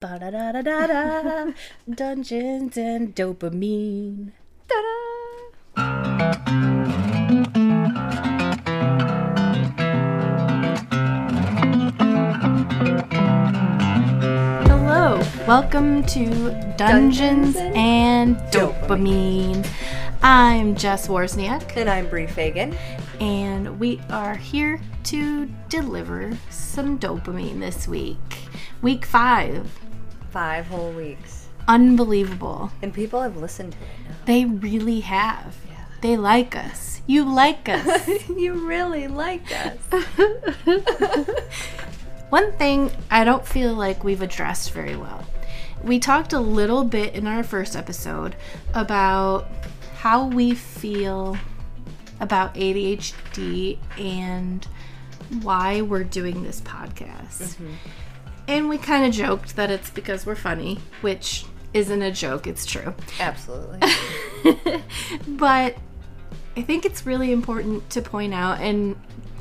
Ba da da da da da. Dungeons and dopamine. Da welcome to Dungeons, Dungeons and Dopamine. I'm Jess Wozniak, And I'm Bre Fagan. and we are here to deliver some dopamine this week. Week five. Five whole weeks. Unbelievable. And people have listened to it They really have. Yeah. They like us. You like us. you really like us. One thing I don't feel like we've addressed very well. We talked a little bit in our first episode about how we feel about ADHD and why we're doing this podcast. Mm-hmm. And we kind of joked that it's because we're funny, which isn't a joke, it's true. Absolutely. but I think it's really important to point out, and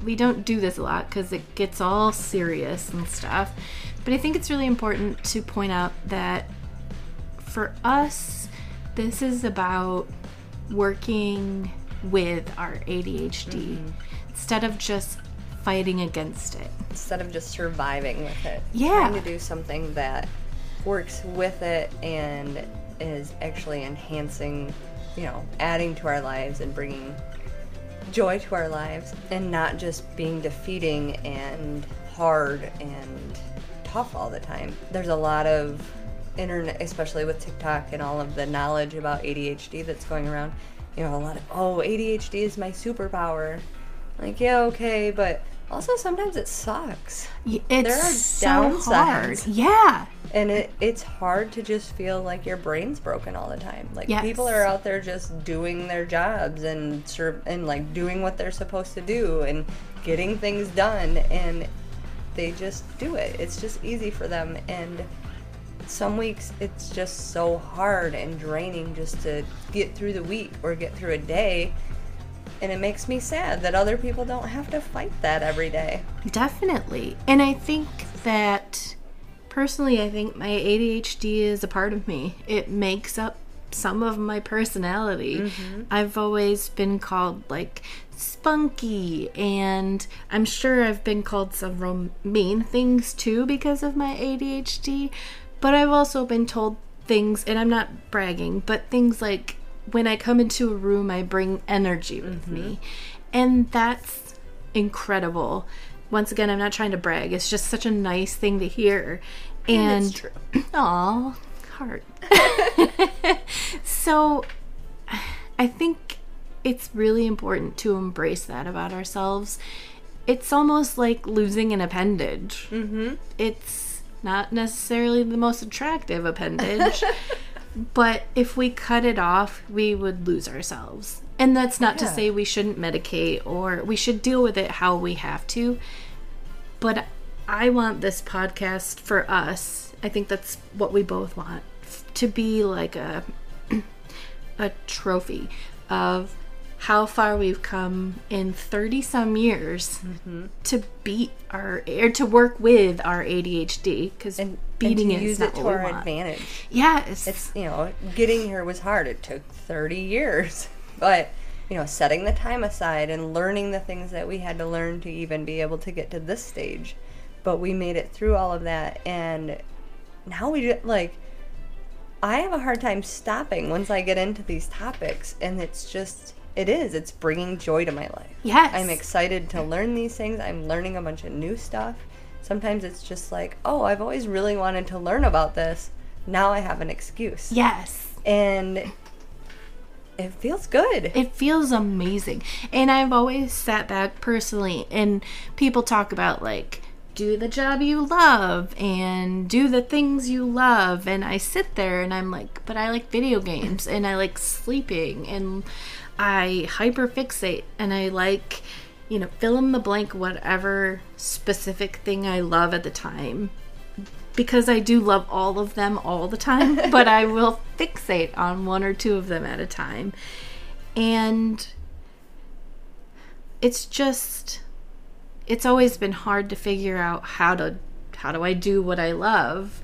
we don't do this a lot because it gets all serious and stuff. But I think it's really important to point out that for us, this is about working with our ADHD mm-hmm. instead of just fighting against it. Instead of just surviving with it. Yeah. Trying to do something that works with it and is actually enhancing, you know, adding to our lives and bringing joy to our lives and not just being defeating and hard and tough all the time. There's a lot of internet, especially with TikTok and all of the knowledge about ADHD that's going around. You know, a lot of, oh, ADHD is my superpower. Like, yeah, okay, but also sometimes it sucks. Y- It's There are so hard. downsides. Yeah. And it, it's hard to just feel like your brain's broken all the time. Like Yes. people are out there just doing their jobs and ser- and like doing what they're supposed to do and getting things done and they just do it. It's just easy for them and some weeks it's just so hard and draining just to get through the week or get through a day. And it makes me sad that other people don't have to fight that every day. Definitely. And I think that personally, I think my ADHD is a part of me. It makes up some of my personality. Mm-hmm. I've always been called like spunky, and I'm sure I've been called several mean things too because of my ADHD. But I've also been told things, and I'm not bragging, but things like when I come into a room, I bring energy with me. And that's incredible. Once again, I'm not trying to brag. It's just such a nice thing to hear. And, it's true. aw, heart. so I think it's really important to embrace that about ourselves. It's almost like losing an appendage. Mm-hmm. It's not necessarily the most attractive appendage, but if we cut it off, we would lose ourselves. And that's not to say we shouldn't medicate or we should deal with it how we have to. But I want this podcast for us. I think that's what we both want to be like a a trophy of how far we've come in 30 some years mm-hmm. to beat our or to work with our ADHD because And, beating and it use it to our advantage. Yes. It's you know, getting here was hard. It took 30 years. But, you know, setting the time aside and learning the things that we had to learn to even be able to get to this stage. But we made it through all of that and now we just like I have a hard time stopping once I get into these topics and it's just it is it's bringing joy to my life. yes. I'm excited to learn these things. I'm learning a bunch of new stuff. Sometimes it's just like, oh, I've always really wanted to learn about this. Now I have an excuse. Yes. And it feels good. It feels amazing. And I've always sat back personally and people talk about like do the job you love and do the things you love and I sit there and I'm like, but I like video games and I like sleeping and I hyperfixate and I like you know, fill in the blank whatever specific thing I love at the time because I do love all of them all the time, but I will fixate on one or two of them at a time. And it's just it's always been hard to figure out how to how do I do what I love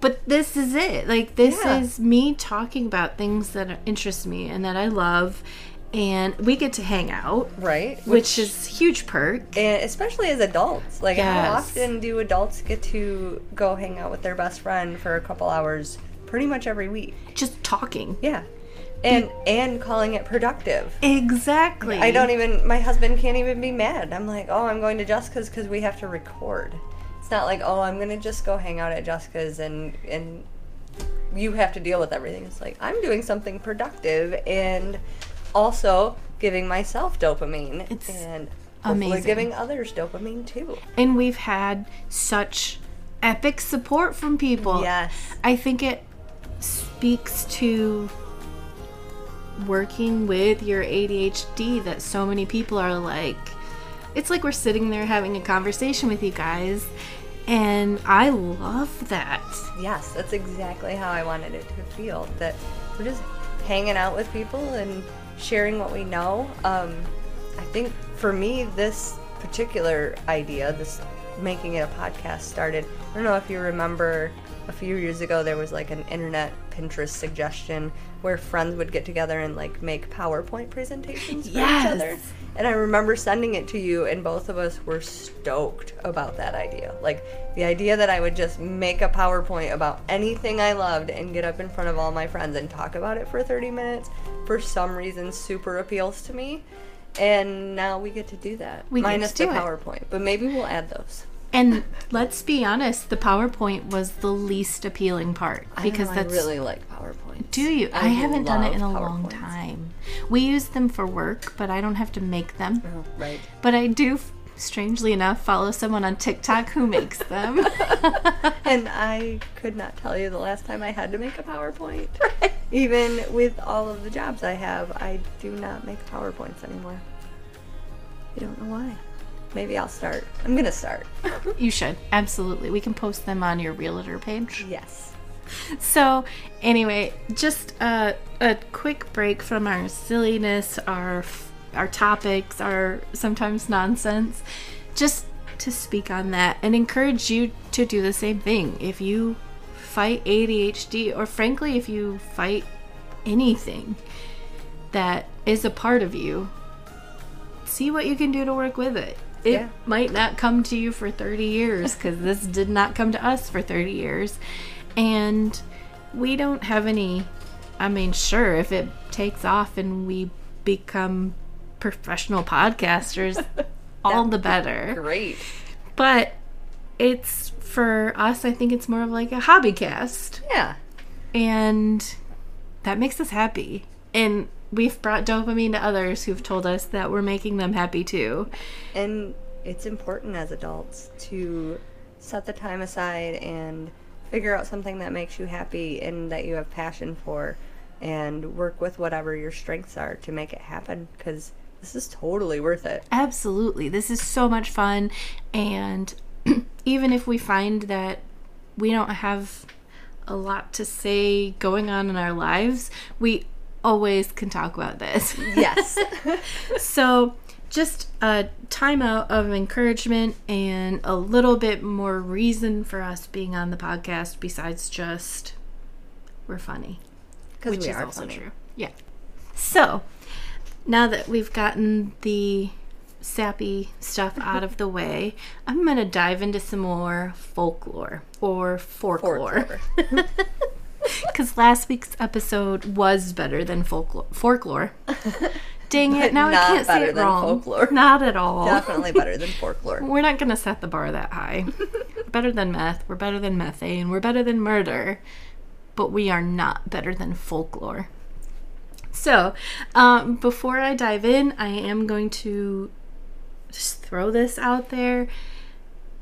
but this is it. Like this Yeah. is me talking about things that interest me and that I love, and we get to hang out, Right. which, is huge perk. and especially as adults. Like how often do adults get to go hang out with their best friend for a couple hours pretty much every week? Just talking. Yeah. And and calling it productive. Exactly. I don't even my husband can't even be mad. I'm like, "Oh, I'm going to Jessica's cuz we have to record." It's not like, "Oh, I'm going to just go hang out at Jessica's and and you have to deal with everything." It's like, "I'm doing something productive and also giving myself dopamine It's and amazing. giving others dopamine too." And we've had such epic support from people. Yes. I think it speaks to working with your ADHD that so many people are like, it's like we're sitting there having a conversation with you guys. And I love that. Yes, that's exactly how I wanted it to feel. That we're just hanging out with people and sharing what we know. Um, I think for me, this particular idea, this making it a podcast, started. I don't know if you remember a few years ago, there was like an internet Pinterest suggestion where friends would get together and like make PowerPoint presentations for Yes. each other. And I remember sending it to you, and both of us were stoked about that idea. Like the idea that I would just make a PowerPoint about anything I loved and get up in front of all my friends and talk about it for 30 minutes, for some reason, super appeals to me. And now we get to do that. We minus the it. PowerPoint, but maybe we'll add those. And let's be honest, the PowerPoint was the least appealing part because I, know, that's I really like PowerPoint. Do you? I, I haven't done it in a long time. We use them for work, but I don't have to make them. Oh, right. But I do, strangely enough, follow someone on TikTok who makes them. and I could not tell you the last time I had to make a PowerPoint. Right. Even with all of the jobs I have, I do not make PowerPoints anymore. I don't know why. Maybe I'll start. I'm gonna start. you should absolutely. We can post them on your realtor page. yes. So, anyway, just a, a quick break from our silliness, our our topics, our sometimes nonsense, just to speak on that and encourage you to do the same thing. If you fight ADHD, or frankly, if you fight anything that is a part of you, see what you can do to work with it. It Yeah. might not come to you for 30 years because this did not come to us for 30 years. And we don't have any, I mean, sure, if it takes off and we become professional podcasters, all the better. Great. But it's for us, I think it's more of like a hobby cast. Yeah. And that makes us happy. And we've brought dopamine to others who've told us that we're making them happy too. And it's important as adults to set the time aside and figure out something that makes you happy and that you have passion for and work with whatever your strengths are to make it happen because this is totally worth it. Absolutely. This is so much fun. And even if we find that we don't have a lot to say going on in our lives, we always can talk about this. Yes. so, just a timeout of encouragement and a little bit more reason for us being on the podcast besides just we're funny Because which we is are also funny. true. Yeah. So, now that we've gotten the sappy stuff out of the way, I'm going to dive into some more folklore or folklore. Folklore. Because last week's episode was better than folklore. Folklore. Dang it! Now I can't say better it than wrong. folklore. Not at all. Definitely better than folklore. We're not going to set the bar that high. better than meth. We're better than methane. We're better than murder. But we are not better than folklore. So, um, before I dive in, I am going to just throw this out there.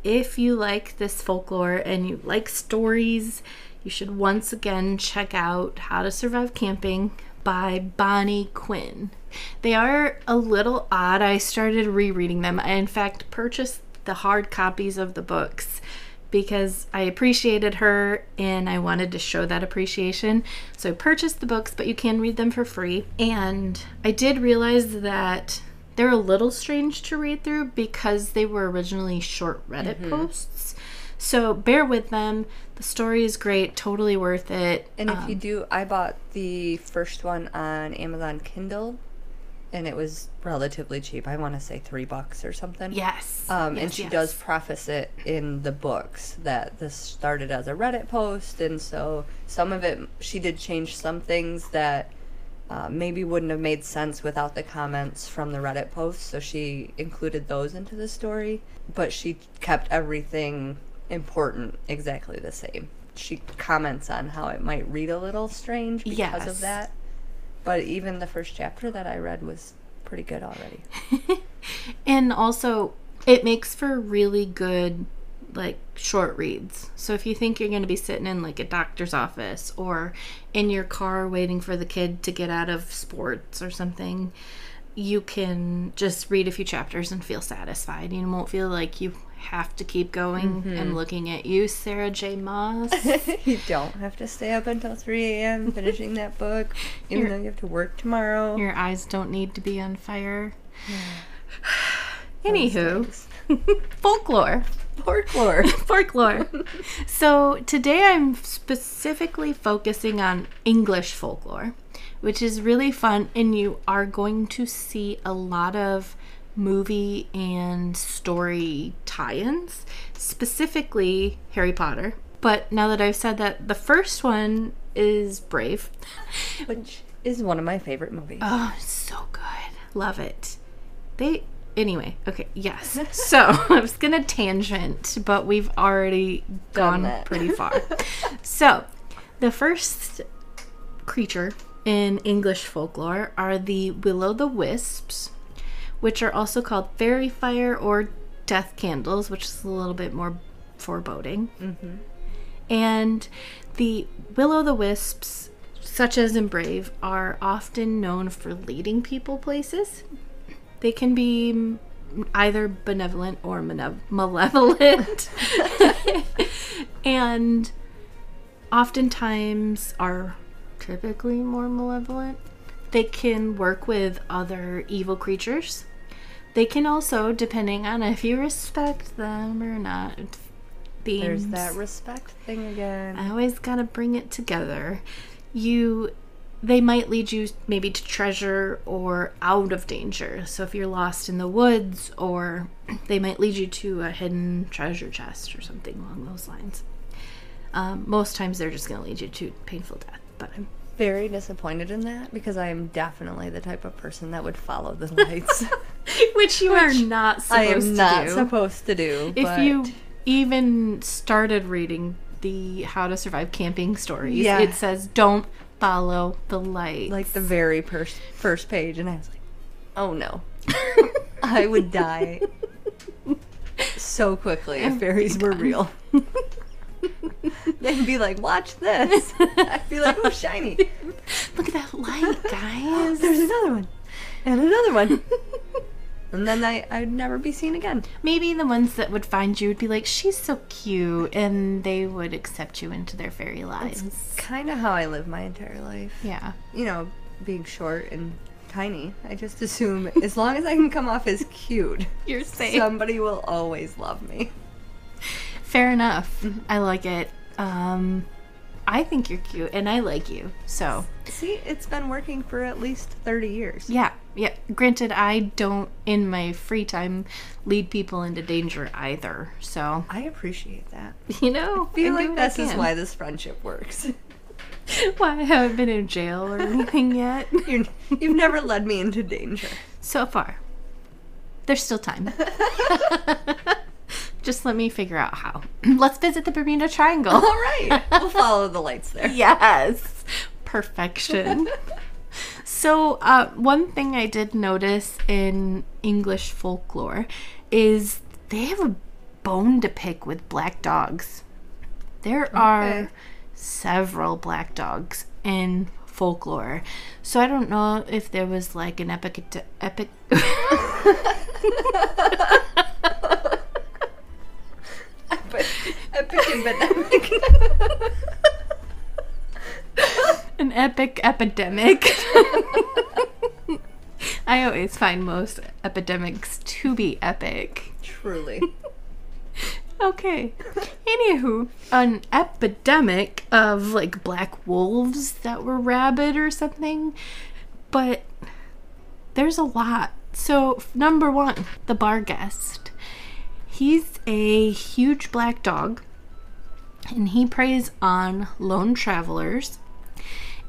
If you like this folklore and you like stories, you should once again check out How to Survive Camping by Bonnie Quinn. They are a little odd. I started rereading them. I, in fact, purchased the hard copies of the books because I appreciated her and I wanted to show that appreciation. So I purchased the books, but you can read them for free. And I did realize that they're a little strange to read through because they were originally short Reddit mm-hmm. posts. So bear with them. The story is great, totally worth it. And if Um, you do, I bought the first one on Amazon Kindle, and it was relatively cheap. I want to say three bucks or something. yes, Um, and she yes. does preface it in the books that this started as a Reddit post, and so some of it she did change some things that uh, maybe wouldn't have made sense without the comments from the Reddit post. So she included those into the story, but she kept everything important exactly the same. She comments on how it might read a little strange because Yes. of that, but even the first chapter that I read was pretty good already. And also, it makes for really good, like, short reads. So if you think you're going to be sitting in, like, a doctor's office or in your car waiting for the kid to get out of sports or something, you can just read a few chapters and feel satisfied. You won't feel like you have to keep going and mm-hmm. looking at you, Sarah J. Maas. you don't have to stay up until 3 a.m. finishing that book, even You're- though you have to work tomorrow. Your eyes don't need to be on fire. Anywho, folklore. folklore. folklore. so today I'm specifically focusing on English folklore, which is really fun, and you are going to see a lot of movie and story tie ins, specifically Harry Potter. But now that I've said that, the first one is Brave. Which is one of my favorite movies. Oh, so good. Love it. They anyway, okay, yes. So I was gonna tangent, but we've already Done gone pretty far. so the first creature in English folklore are the will o' the wisps, which are also called fairy fire or death candles, which is a little bit more foreboding. Mm-hmm. And the will o' the wisps, such as in Brave, are often known for leading people places. They can be either benevolent or malevolent. and oftentimes are typically more malevolent. They can work with other evil creatures. They can also, depending on if you respect them or not, themes. There's that respect thing again. I always gotta bring it together. You, they might lead you maybe to treasure or out of danger. So if you're lost in the woods, or they might lead you to a hidden treasure chest or something along those lines. Um, most times they're just gonna lead you to painful death. But I'm Very disappointed in that because I am definitely the type of person that would follow the lights. which you are not supposed to do. I am not do. supposed to do. if but you even started reading the How to Survive Camping stories, Yeah. it says don't follow the light. like the very first first page, and I was like, oh no, I would die so quickly if fairies were real. They'd be like, watch this. I'd be like, oh, shiny. Look at that light, oh, guys. There's another one. And another one. and then I, I'd never be seen again. Maybe the ones that would find you would be like, she's so cute, and they would accept you into their fairy lives. Kind of how I live my entire life. Yeah. You know, being short and tiny. I just assume as long as I can come off as cute, You're safe. somebody will always love me. Fair enough. Mm-hmm. I like it. Um, I think you're cute, and I like you. So, See, it's been working for at least 30 years. yeah, yeah. Granted, I don't, in my free time, lead people into danger either. So, I appreciate that. you know, I feel I like this is why this friendship works. why I haven't been in jail or anything yet. You're, you've never led me into danger. So far. There's still time. Just let me figure out how. Let's visit the Bermuda Triangle. All right, we'll follow the lights there. yes. Perfection. so, uh, one thing I did notice in English folklore is they have a bone to pick with black dogs. There are several black dogs in folklore. So I don't know if there was like an epic epic But epic and pandemic. an epic epidemic. I always find most epidemics to be epic. Truly. okay. Anywho, an epidemic of like black wolves that were rabid or something. But there's a lot. So, number one, the Barghest. He's a huge black dog and he preys on lone travelers.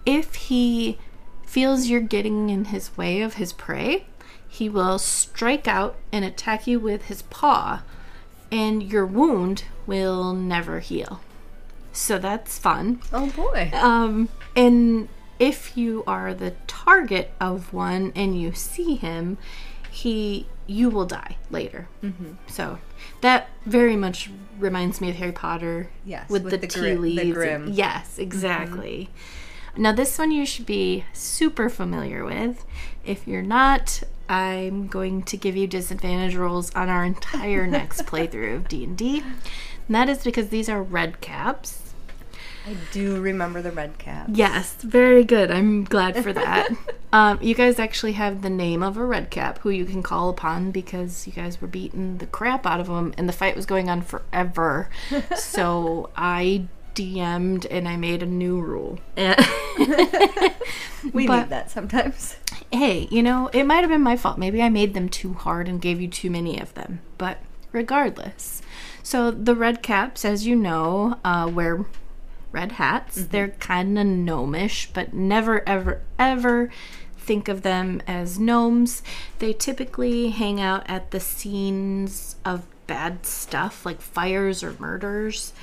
If he feels you're getting in his way of his prey, he will strike out and attack you with his paw, and your wound will never heal. So that's fun. Oh boy. Um, and if you are the target of one and you see him, he you will die later. Mm-hmm. So that very much reminds me of Harry Potter. Yes, with, with the, the tea gri- the leaves. grim. Yes, mm-hmm. exactly. Now this one you should be super familiar with. If you're not, I'm going to give you disadvantage rolls on our entire next playthrough of D and D. And that is because these are red caps. I do remember the red cap. Yes, very good. I'm glad for that. um, you guys actually have the name of a red cap who you can call upon because you guys were beating the crap out of them and the fight was going on forever. so I DM'd and I made a new rule. We But- need that sometimes. hey, you know, it might have been my fault. Maybe I made them too hard and gave you too many of them. But regardless. So the red caps, as you know, uh, wear red hats. Mm-hmm. They're kind of gnomish, but never, ever, ever think of them as gnomes. They typically hang out at the scenes of bad stuff like fires or murders.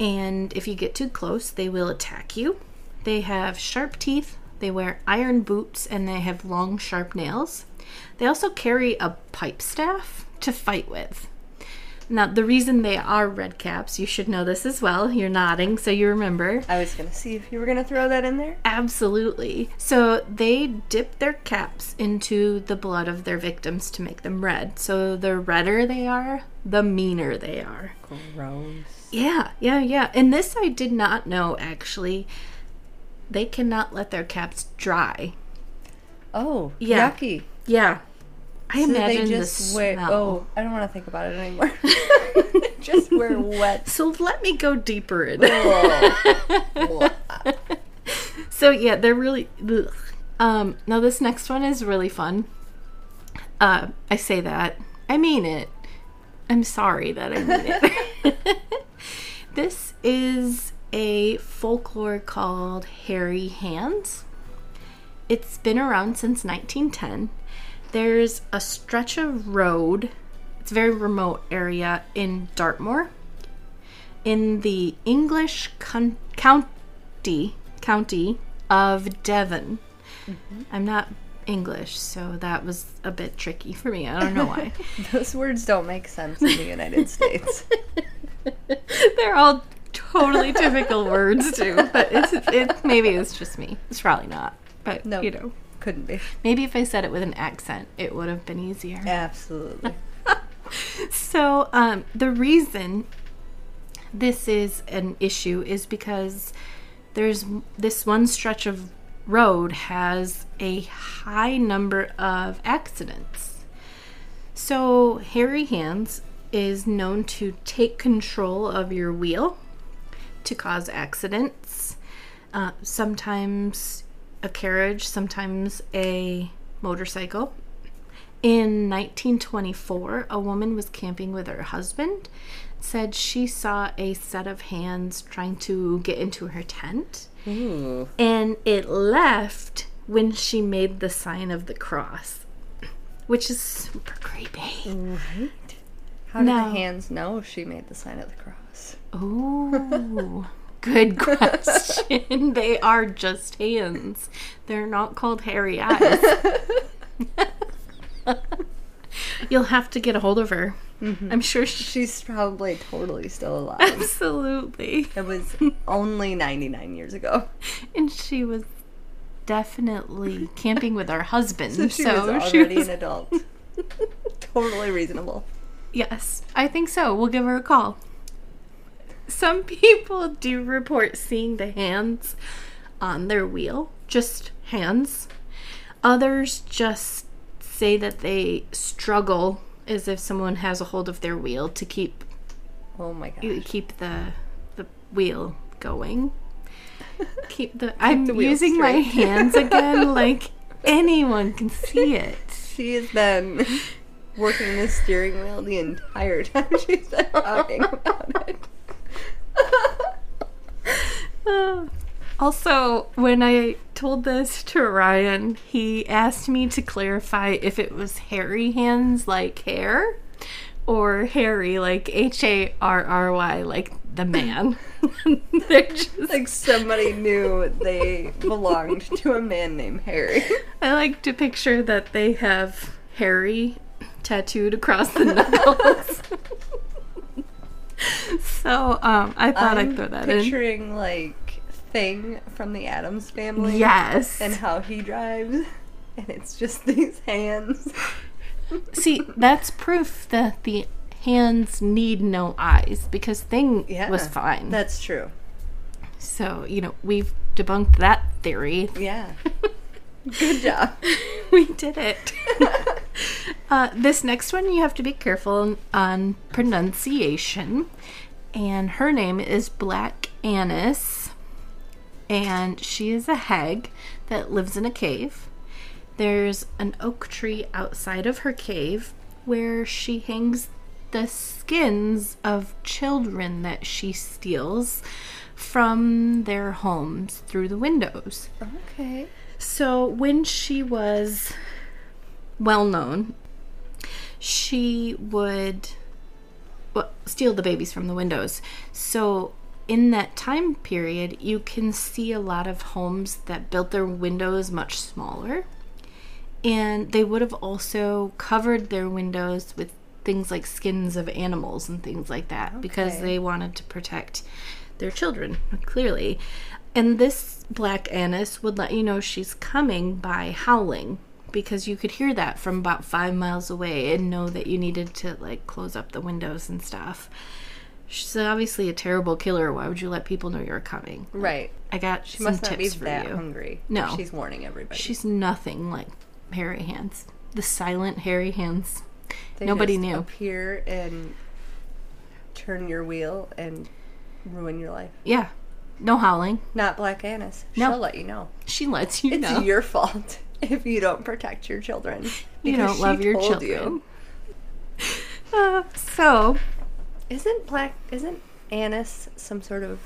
And if you get too close, they will attack you. They have sharp teeth, they wear iron boots, and they have long, sharp nails. They also carry a pipe staff to fight with. Now, the reason they are red caps, you should know this as well. You're nodding, so you remember. I was gonna see if you were gonna throw that in there. Absolutely. So they dip their caps into the blood of their victims to make them red. So the redder they are, the meaner they are. Gross. Yeah, yeah, yeah. And this I did not know actually. They cannot let their caps dry. Oh, Yeah. yucky. Yeah. I So imagine they just the wear. smell. Oh, I don't want to think about it anymore. just wear wet. So let me go deeper in. Oh. So yeah, they're really. Ugh. Um, now this next one is really fun. Uh, I say that I mean it. I'm sorry that I mean it. this is a folklore called Hairy Hands. It's been around since 1910. There's a stretch of road. It's a very remote area in Dartmoor in the English con- county county of Devon. Mm-hmm. I'm not English, so that was a bit tricky for me. I don't know why. Those words don't make sense in the United States. They're all totally typical words too, but it's it maybe it's just me. It's probably not. But No. you know, Couldn't be. maybe if I said it with an accent, it would have been easier. Absolutely. So, um, the reason this is an issue is because there's this one stretch of road has a high number of accidents. So, Hairy Hands is known to take control of your wheel to cause accidents. Uh, sometimes a carriage, sometimes a motorcycle. In 1924, a woman was camping with her husband. Said she saw a set of hands trying to get into her tent, Ooh. and it left when she made the sign of the cross, which is super creepy. Right. How did No. the hands know she made the sign of the cross? Ooh, good question. they are just hands. They're not called hairy eyes. You'll have to get a hold of her. Mm-hmm. I'm sure she. She's probably totally still alive. Absolutely. It was only 99 years ago. And she was definitely camping with her husband. So she was already an adult. totally reasonable. Yes, I think so. We'll give her a call. Some people do report seeing the hands on their wheel, just hands. Others just say that they struggle as if someone has a hold of their wheel to keep Oh my god You keep the the wheel going. Keep the. I'm the using my hands again, like anyone can see it. She has been working the steering wheel the entire time she's been talking about it. Also, when I told this to Ryan, he asked me to clarify if it was hairy hands like hair or hairy like H A R R Y like the man. They're just like somebody knew they belonged to a man named Harry. I like to picture that they have Harry tattooed across the knuckles. So um, I thought I'm I'd throw that in. picturing like Thing from the Addams family. Yes. And how he drives. And it's just these hands. See, that's proof that the hands need no eyes because Thing Yeah. was fine. That's true. so, you know, we've debunked that theory. Yeah. Good job. we did it. Uh, this next one, you have to be careful on pronunciation. And her name is Black Annis. And she is a hag that lives in a cave. There's an oak tree outside of her cave where she hangs the skins of children that she steals from their homes through the windows. Okay. So when she was well known, she would well, steal the babies from the windows. So in that time period, you can see a lot of homes that built their windows much smaller. And they would have also covered their windows with things like skins of animals and things like that because they wanted to protect their children, clearly. And this Black Annis would let you know she's coming by howling because you could hear that from about five miles away and know that you needed to like close up the windows and stuff. She's obviously a terrible killer. Why would you let people know you're coming? Right. I got She some must not be tips for that you. hungry. No. She's warning everybody. She's nothing like hairy hands. The silent hairy hands. They nobody knew. Appear and turn your wheel and ruin your life. Yeah. No howling. Not Black Annis. No. She'll let you know. She lets you It's know. your fault if you don't protect your children. you don't love your children. Uh, so, Isn't black? Isn't anise some sort of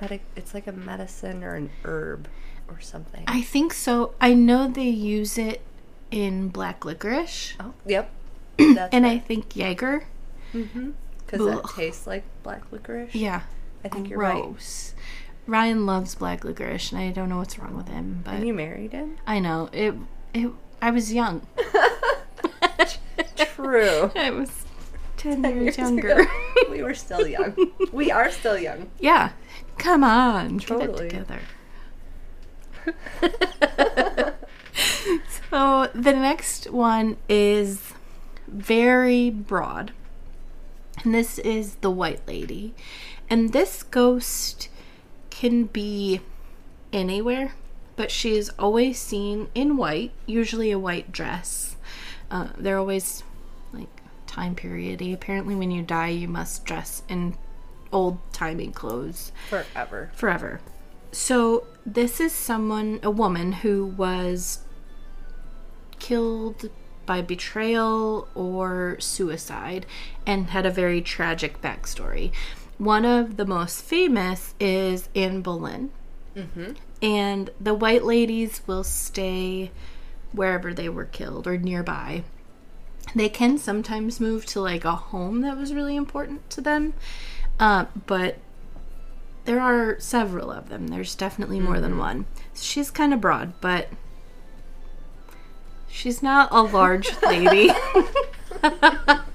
medic? It's like a medicine or an herb or something. I think so. I know they use it in black licorice. oh, yep. And I think Jaeger. Mm-hmm. Because that tastes like black licorice. Yeah. I think you're right. Ryan loves black licorice, and I don't know what's wrong with him, but And you married him. I know it. It. I was young. True. I was ten years years younger. ago. we were still young. We are still young. yeah. Come on, Totally. get it together. so the next one is very broad. And this is the White Lady. And this ghost can be anywhere, but she is always seen in white, usually a white dress. Uh, they're always like time periody. Apparently, when you die, you must dress in old timey clothes Forever. forever. So this is someone, a woman who was killed by betrayal or suicide and had a very tragic backstory. One of the most famous is Anne Boleyn. And the white ladies will stay wherever they were killed or nearby. They can sometimes move to like a home that was really important to them, uh, but there are several of them. There's definitely more than one. She's kind of broad, but she's not a large lady.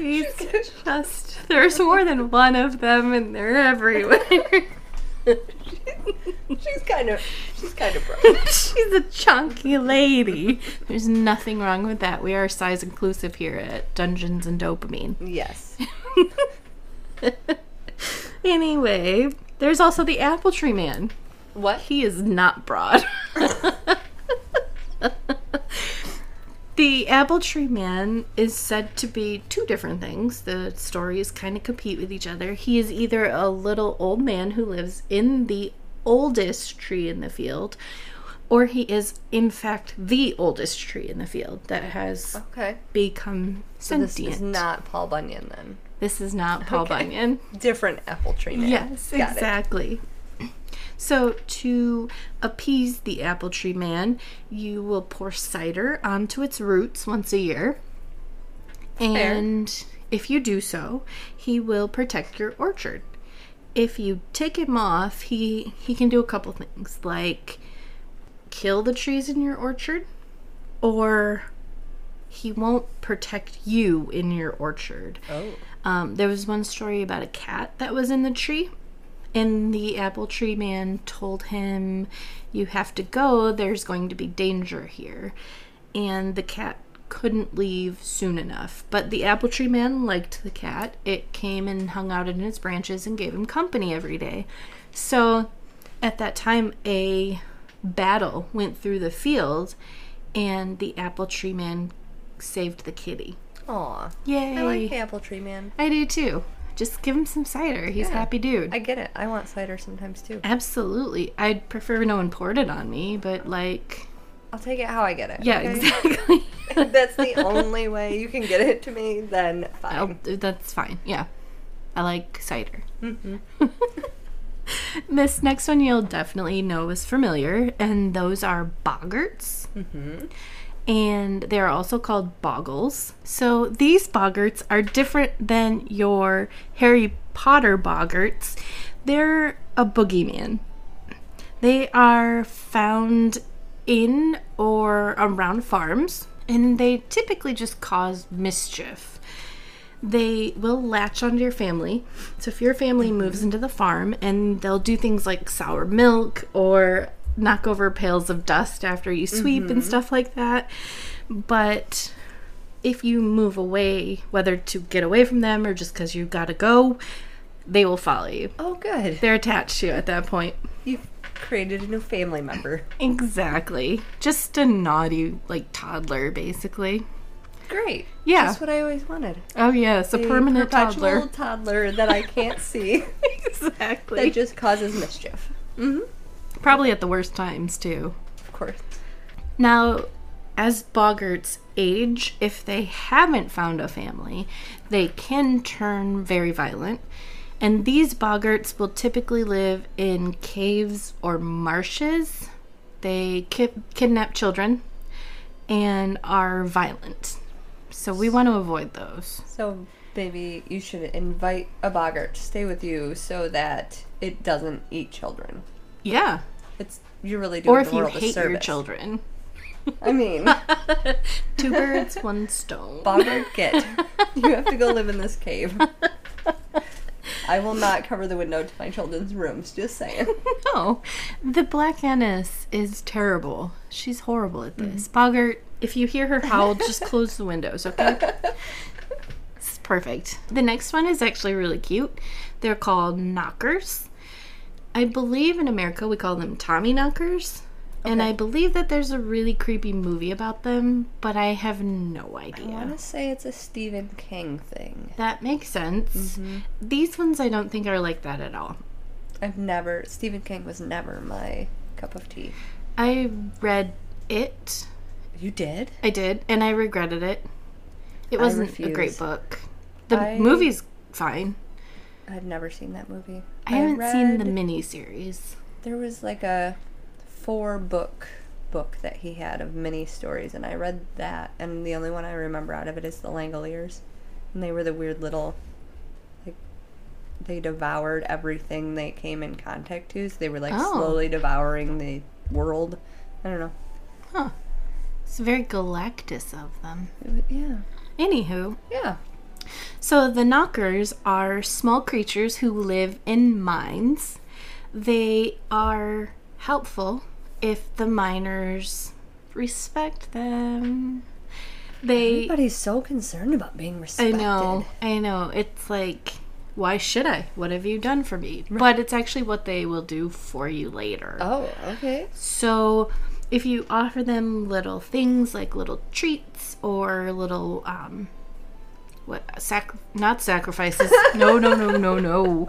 she's just there's more than one of them and they're everywhere. She's kind of. She's kind of broke. she's a chunky lady. There's nothing wrong with that. We are size inclusive here at Dungeons and Dopamine. yes. anyway, there's also the apple tree man. What? He is not broad. The apple tree man is said to be two different things. The stories kind of compete with each other. He is either a little old man who lives in the oldest tree in the field, or he is, in fact, the oldest tree in the field that has Okay. become So this is not Paul Bunyan then. This is not Paul Okay. Bunyan. Different apple tree man. Yes, Got it. So, to appease the apple tree man, you will pour cider onto its roots once a year. And if you do so, he will protect your orchard. If you take him off, he he can do a couple things like kill the trees in your orchard or he won't protect you in your orchard. Oh. Um, there was one story about a cat that was in the tree, and the apple tree man told him, You have to go, there's going to be danger here. And the cat couldn't leave soon enough. But the apple tree man liked the cat. It came and hung out in its branches and gave him company every day. So at that time, a battle went through the field, and the apple tree man saved the kitty. Aw. Yay! I like the apple tree man. I do too. Just give him some cider. He's a Yeah. happy dude. I get it. I want cider sometimes too. Absolutely. I'd prefer no one poured it on me, but like, I'll take it how I get it. yeah, okay? exactly. If that's the only way you can get it to me, then I'll, fine. that's fine. Yeah. I like cider. hmm This next one you'll definitely know is familiar, and those are boggarts. hmm and they're also called boggles. So these boggarts are different than your Harry Potter boggarts. They're a boogeyman. They are found in or around farms, and they typically just cause mischief. They will latch onto your family. So if your family moves into the farm and they'll do things like sour milk or knock over pails of dust after you sweep and stuff like that. But if you move away, whether to get away from them or just because you've gotta go, they will follow you. Oh, good. They're attached to you at that point. You've created a new family member. Exactly. Just a naughty, like, toddler, basically. Great. Yeah. That's what I always wanted. Oh, yes, a, permanent perpetual toddler. toddler that I can't see exactly. that just causes mischief. Mm-hmm. Probably at the worst times, too. Of course. Now, as boggarts age, if they haven't found a family, they can turn very violent. And these boggarts will typically live in caves or marshes. They ki- kidnap children and are violent. So we want to avoid those. So maybe you should invite a boggart to stay with you so that it doesn't eat children. Yeah. It's you're really do Or if you hate your children. I mean, Two birds, one stone. boggart, get. You have to go live in this cave. I will not cover the window to my children's rooms. Just saying. No, oh, the Black Annis is terrible. She's horrible at this. Mm-hmm. Boggart, if you hear her howl, just close the windows, okay? It's perfect. The next one is actually really cute. They're called knockers. I believe in America we call them Tommy knockers. And I believe that there's a really creepy movie about them, but I have no idea. I want to say it's a Stephen King thing. That makes sense. Mm-hmm. These ones I don't think are like that at all. I've never Stephen King was never my cup of tea. I read it You did? I did, and I regretted it. It wasn't a great book. The I- movie's fine. I've never seen that movie. I haven't seen the read- mini series. There was like a four book book that he had of mini stories, and I read that, and the only one I remember out of it is the Langoliers, and they were the weird little, like, they devoured everything they came in contact to. So they were like Oh. slowly devouring the world. I don't know. Huh. It's very Galactus of them. It yeah, Anywho, yeah. So the knockers are small creatures who live in mines. They are helpful if the miners respect them. They Everybody's so concerned about being respected. I know, I know. It's like, why should I? What have you done for me? But it's actually what they will do for you later. Oh, okay. So, if you offer them little things like little treats or little um what sac not sacrifices. No no no no no.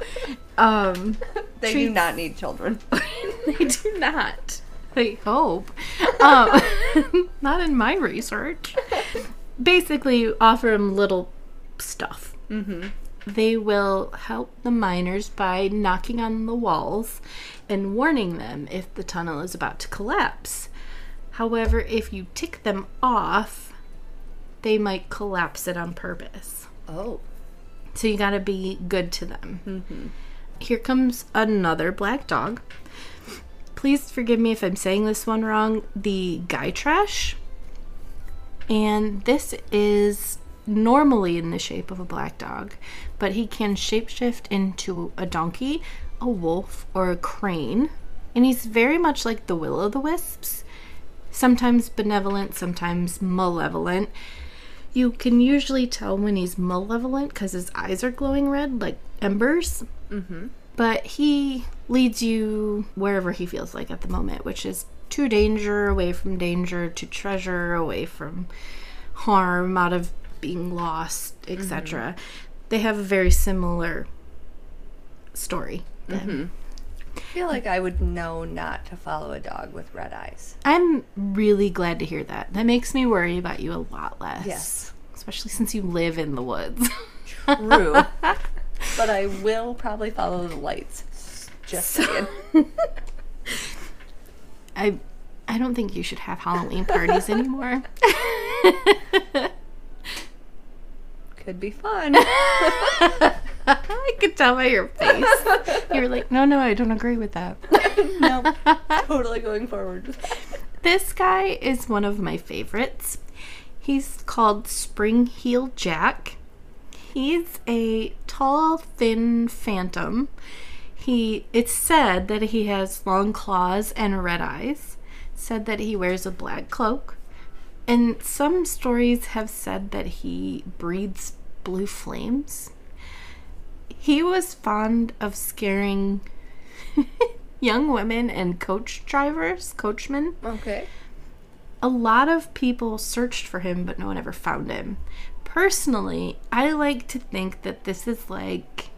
Um They do not need children. they do not. I hope. Um not in my research. Basically you offer them little stuff. Mm-hmm. they will help the miners by knocking on the walls and warning them if the tunnel is about to collapse. However, if you tick them off, they might collapse it on purpose. Oh. So you gotta be good to them. Mm-hmm. Here comes another black dog. Please forgive me if I'm saying this one wrong. The Gytrash. And this is normally in the shape of a black dog, but he can shapeshift into a donkey, a wolf, or a crane. And he's very much like the will o' the wisps, sometimes benevolent, sometimes malevolent. You can usually tell when he's malevolent because his eyes are glowing red like embers. Mm-hmm. But he leads you wherever he feels like at the moment, which is to danger, away from danger, to treasure, away from harm, out of being lost, etc. They have a very similar story. Mm-hmm. I feel like I would know not to follow a dog with red eyes. I'm really glad to hear that. That makes me worry about you a lot less. Yes. Especially since you live in the woods. True. but I will probably follow the lights. Just saying. I I don't think you should have Halloween parties anymore. Could be fun. I could tell by your face. You were like, no, no, I don't agree with that. no, totally going forward. This guy is one of my favorites. He's called Spring Heel Jack. He's a tall, thin phantom. He it's said that he has long claws and red eyes. Said that he wears a black cloak. And some stories have said that he breathes blue flames. He was fond of scaring young women and coach drivers, coachmen. Okay. A lot of people searched for him, but no one ever found him. Personally, I like to think that this is like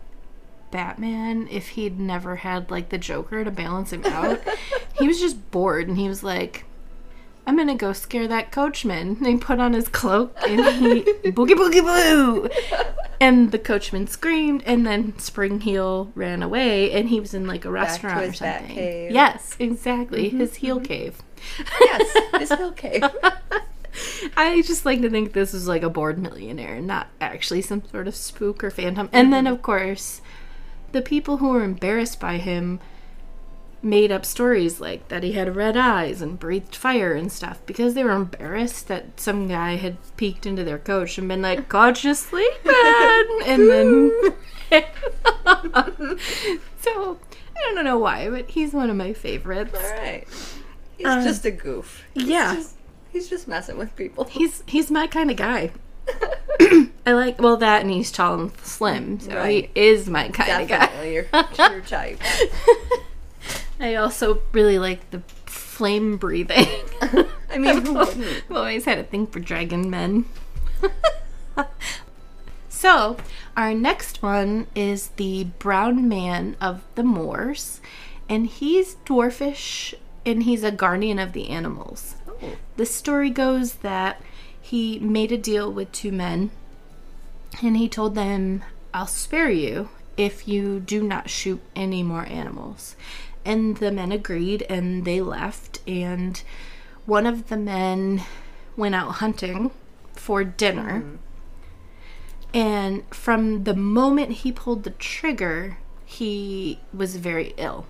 Batman if he'd never had like the Joker to balance him out. he was just bored and he was like, I'm gonna go scare that coachman. And he put on his cloak and he boogie boogie boo. And the coachman screamed, and then Spring Heel ran away, and he was in like a restaurant or something. cave. Mm-hmm, Yes, exactly, his heel cave. Yes, his heel cave. I just like to think this is like a bored millionaire, not actually some sort of spook or phantom. And then, of course, the people who were embarrassed by him made up stories like that he had red eyes and breathed fire and stuff because they were embarrassed that some guy had peeked into their coach and been like, "Coach, you sleeping?" and then, so I don't know why, but he's one of my favorites. All right. He's Uh, just a goof. He's yeah. Just, he's just messing with people. He's he's my kind of guy. I like well that and he's tall and slim, so Right. he is my kind of guy. Definitely your, your type. I also really like the flame breathing. I mean, who wouldn't? I've always had a thing for dragon men. so, our next one is the brown man of the moors, and he's dwarfish and he's a guardian of the animals. Oh, The story goes that he made a deal with two men and he told them, I'll spare you if you do not shoot any more animals. And the men agreed and they left. And one of the men went out hunting for dinner. Mm-hmm. And from the moment he pulled the trigger, he was very ill.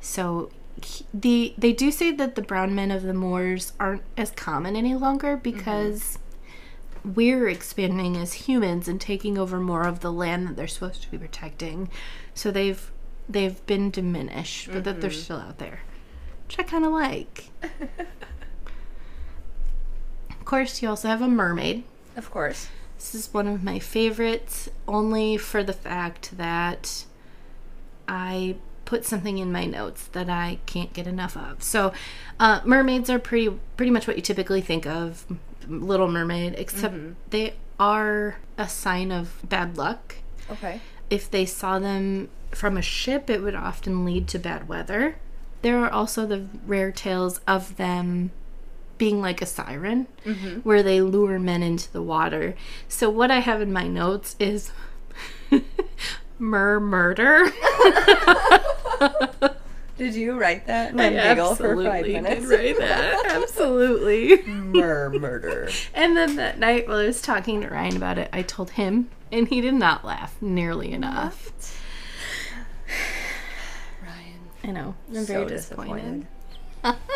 So he- the they do say that the brown men of the moors aren't as common any longer mm-hmm. because we're expanding as humans and taking over more of the land that they're supposed to be protecting. So they've they've been diminished, but that they're still out there. Which I kind of like. of course, you also have a mermaid. of course. This is one of my favorites, only for the fact that I put something in my notes that I can't get enough of. So, uh, mermaids are pretty pretty much what you typically think of, Little Mermaid, except they are a sign of bad luck. Okay. If they saw them from a ship, it would often lead to bad weather. There are also the rare tales of them being like a siren, mm-hmm. where they lure men into the water. So, what I have in my notes is mer murder. Did you write that and then giggle for five minutes? write that. Absolutely. Mer murder. And then that night while I was talking to Ryan about it, I told him, and he did not laugh nearly enough. Ryan. I know. I'm So very disappointed. disappointed.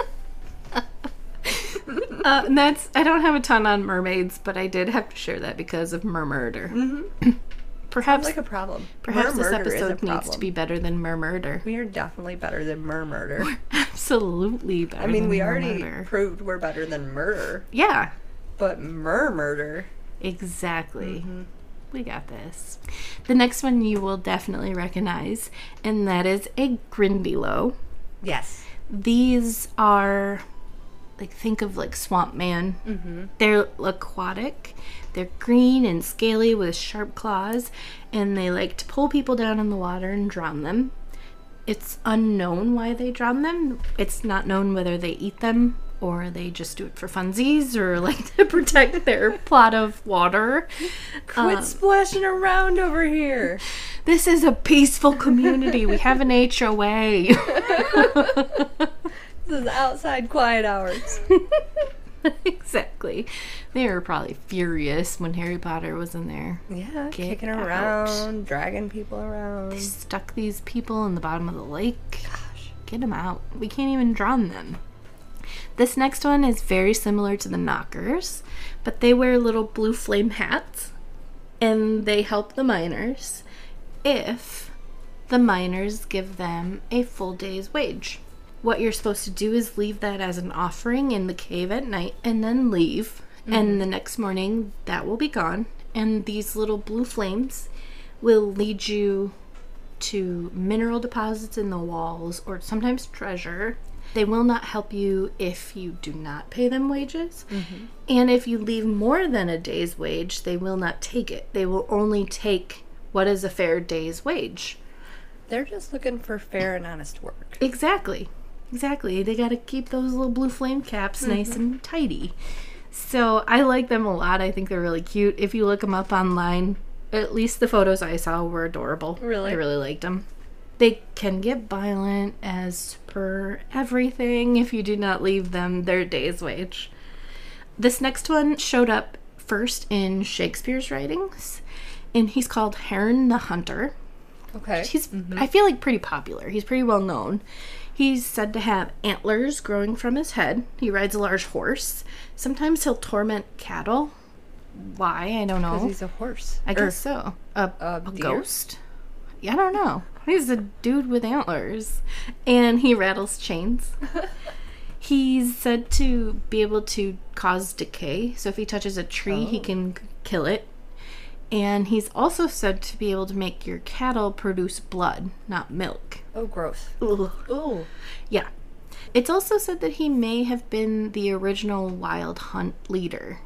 Uh, and that's I don't have a ton on mermaids, but I did have to share that because of mermurder. perhaps Like a problem. perhaps this Mer murder is a episode needs to be better than mermurder. We are definitely better than mer murder. Absolutely better. I mean, we already mermurder. proved we're better than murder, yeah, but mer murder. exactly. Mm-hmm. We got this. The next one you will definitely recognize, and that is a Grindylow. Yes. These are like think of like swamp man. Mm-hmm. They're aquatic. They're green and scaly with sharp claws, and they like to pull people down in the water and drown them. It's unknown why they drown them. It's not known whether they eat them or they just do it for funsies or like to protect their plot of water. Quit um, splashing around over here. This is a peaceful community. we have an HOA. This is outside quiet hours. exactly. They were probably furious when Harry Potter was in there. Yeah, Get kicking out. around, dragging people around. Stuck these people in the bottom of the lake. Gosh. Get them out. We can't even drown them. This next one is very similar to the knockers, but they wear little blue flame hats and they help the miners if the miners give them a full day's wage. What you're supposed to do is leave that as an offering in the cave at night and then leave. And mm-hmm. the next morning, that will be gone. And these little blue flames will lead you to mineral deposits in the walls or sometimes treasure. They will not help you if you do not pay them wages. Mm-hmm. And if you leave more than a day's wage, they will not take it. They will only take what is a fair day's wage. They're just looking for fair and honest work. Exactly. Exactly. They got to keep those little blue flame caps mm-hmm. nice and tidy. So I like them a lot. I think they're really cute. If you look them up online, at least the photos I saw were adorable. Really? I really liked them. They can get violent as per everything if you do not leave them their day's wage. This next one showed up first in Shakespeare's writings, and he's called Herne the Hunter. Okay. He's, mm-hmm. I feel like, pretty popular. He's pretty well known. He's said to have antlers growing from his head. He rides a large horse. Sometimes he'll torment cattle. Why? I don't know. Because he's a horse. I Or- guess so. A, a a ghost? Yeah, I don't know. He's a dude with antlers. And he rattles chains. He's said to be able to cause decay. So if he touches a tree, he Oh. can kill it. And he's also said to be able to make your cattle produce blood, not milk. Oh, gross. Ugh. Oh. Yeah. It's also said that he may have been the original Wild Hunt leader.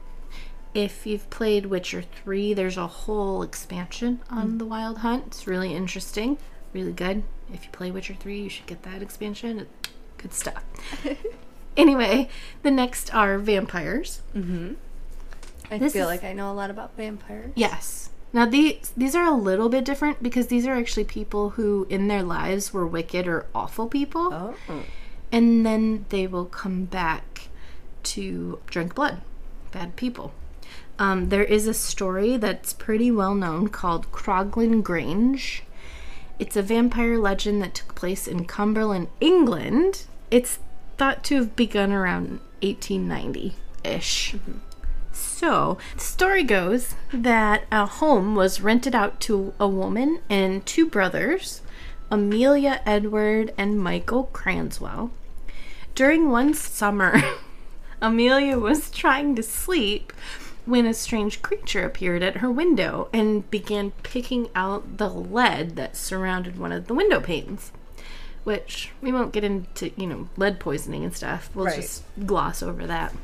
If you've played Witcher 3, there's a whole expansion on hmm. the Wild Hunt. It's really interesting, really good. If you play Witcher 3, you should get that expansion. Good stuff. anyway, the next are vampires. I This feel is- like I know a lot about vampires. Yes. Now these these are a little bit different because these are actually people who in their lives were wicked or awful people. Oh. and then they will come back to drink blood. Bad people. Um, there is a story that's pretty well known called Croglin Grange. It's a vampire legend that took place in Cumberland, England. It's thought to have begun around 1890 ish. So, the story goes that a home was rented out to a woman and two brothers, Amelia Edward and Michael Cranswell. During one summer, Amelia was trying to sleep when a strange creature appeared at her window and began picking out the lead that surrounded one of the window panes. which we won't get into, you know, lead poisoning and stuff. We'll Right. just gloss over that.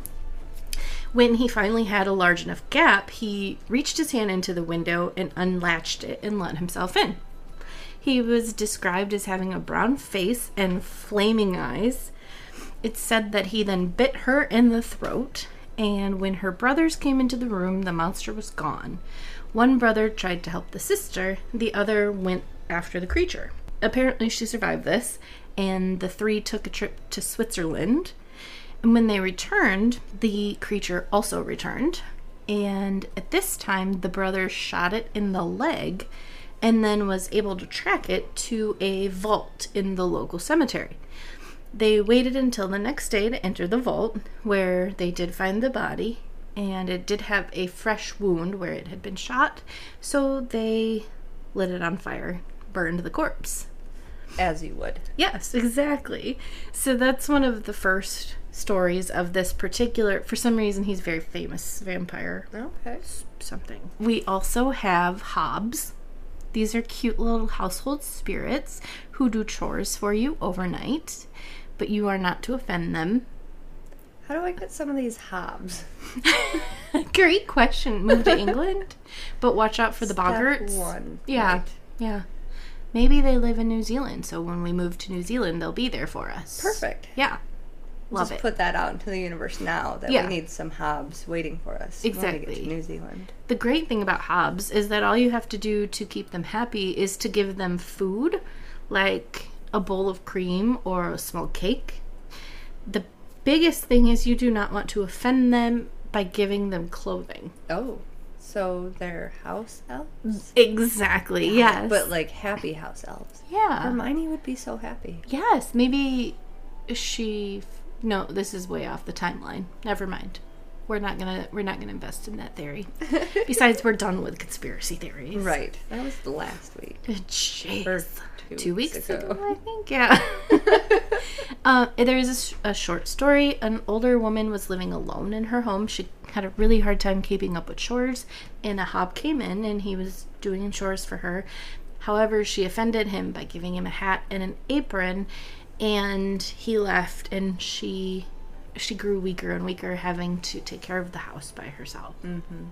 When he finally had a large enough gap, he reached his hand into the window and unlatched it and let himself in. He was described as having a brown face and flaming eyes. It's said that he then bit her in the throat, and when her brothers came into the room, the monster was gone. One brother tried to help the sister, the other went after the creature. Apparently, she survived this, and the three took a trip to Switzerland. And when they returned, the creature also returned. And at this time, the brother shot it in the leg and then was able to track it to a vault in the local cemetery. They waited until the next day to enter the vault, where they did find the body, and it did have a fresh wound where it had been shot, so they lit it on fire, burned the corpse. As you would. Yes, exactly. So that's one of the first stories of this particular, for some reason, he's a very famous vampire Okay. something. We also have Hobs. These are cute little household spirits who do chores for you overnight, but you are not to offend them. How do I get some of these hobs? Great question. Move to England, but watch out for the Step boggarts. one. Yeah, Right. yeah. Maybe they live in New Zealand, so when we move to New Zealand, they'll be there for us. Perfect. Yeah, love Just it. put that out into the universe now that Yeah. we need some hobs waiting for us. when we get Exactly. to New Zealand. The great thing about Hobs is that all you have to do to keep them happy is to give them food, like a bowl of cream or a small cake. The biggest thing is you do not want to offend them by giving them clothing. Oh. So they're house elves? Exactly, yes. But like happy house elves. yeah. Hermione would be so happy. Yes, maybe she No, this is way off the timeline. Never mind. We're not going to we're not to invest in that theory. Besides, we're done with conspiracy theories. Right. That was the last week. Jeez. Or two, weeks, ago. ago. I think. Yeah. uh, There is a short story. An older woman was living alone in her home. She had a really hard time keeping up with chores, and a hob came in and he was doing chores for her. However, she offended him by giving him a hat and an apron, and he left. And she she grew weaker and weaker, having to take care of the house by herself. Mm-hmm.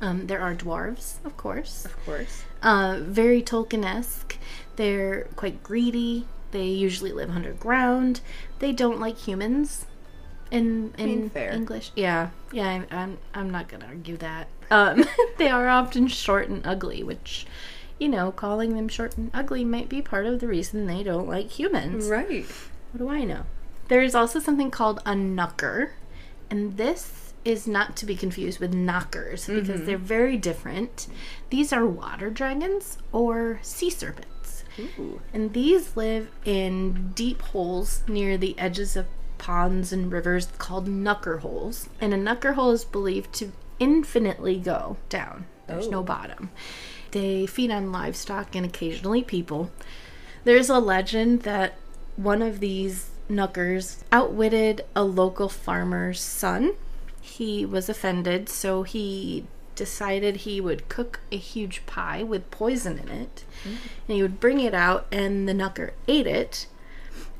Um, there are dwarves, of course Of course. uh, very Tolkien-esque. They're quite greedy. They usually live underground. They don't like humans. In in. English, yeah, yeah. I'm, I'm I'm not gonna argue that. Um, they are often short and ugly, which, you know, calling them short and ugly might be part of the reason they don't like humans. Right. What do I know? There is also something called a knucker, and this is not to be confused with knockers because mm-hmm. they're very different. These are water dragons or sea serpents, Ooh. and these live in deep holes near the edges of ponds and rivers called knucker holes. And a knucker hole is believed to infinitely go down. There's no Oh. bottom. They feed on livestock and occasionally people. There's a legend that one of these knuckers outwitted a local farmer's son. He was offended, so he decided he would cook a huge pie with poison in it. Mm. And he would bring it out, and the knucker ate it,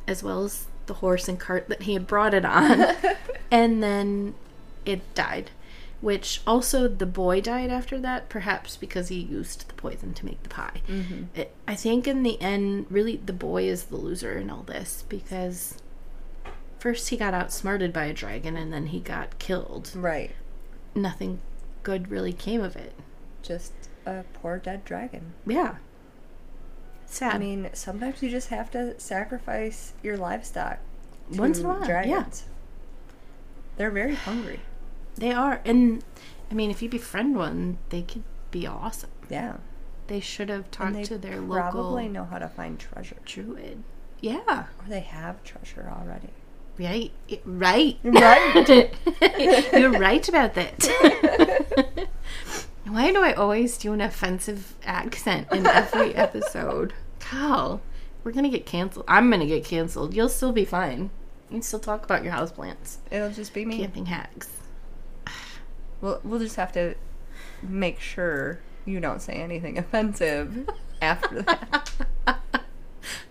as well as the horse and cart that he had brought it on. and then it died. Which also the boy died after that, perhaps because he used the poison to make the pie. Mm-hmm. It, I think in the end, really, the boy is the loser in all this because first he got outsmarted by a dragon and then he got killed. Right. Nothing good really came of it. Just a poor dead dragon. Yeah. Sad. I mean, sometimes you just have to sacrifice your livestock. To Once in a while, yeah. They're very hungry. They are. And I mean, if you befriend one, they could be awesome. Yeah. They should have talked to their probably local know how to find treasure. druid. Yeah. Or they have treasure already. Right. Right. Right. You're right about that. Why do I always do an offensive accent in every episode? Cal, we're gonna get canceled. I'm gonna get canceled. You'll still be fine. You can still talk about your houseplants, It'll just be me. camping hacks. We'll, we'll just have to make sure you don't say anything offensive after that.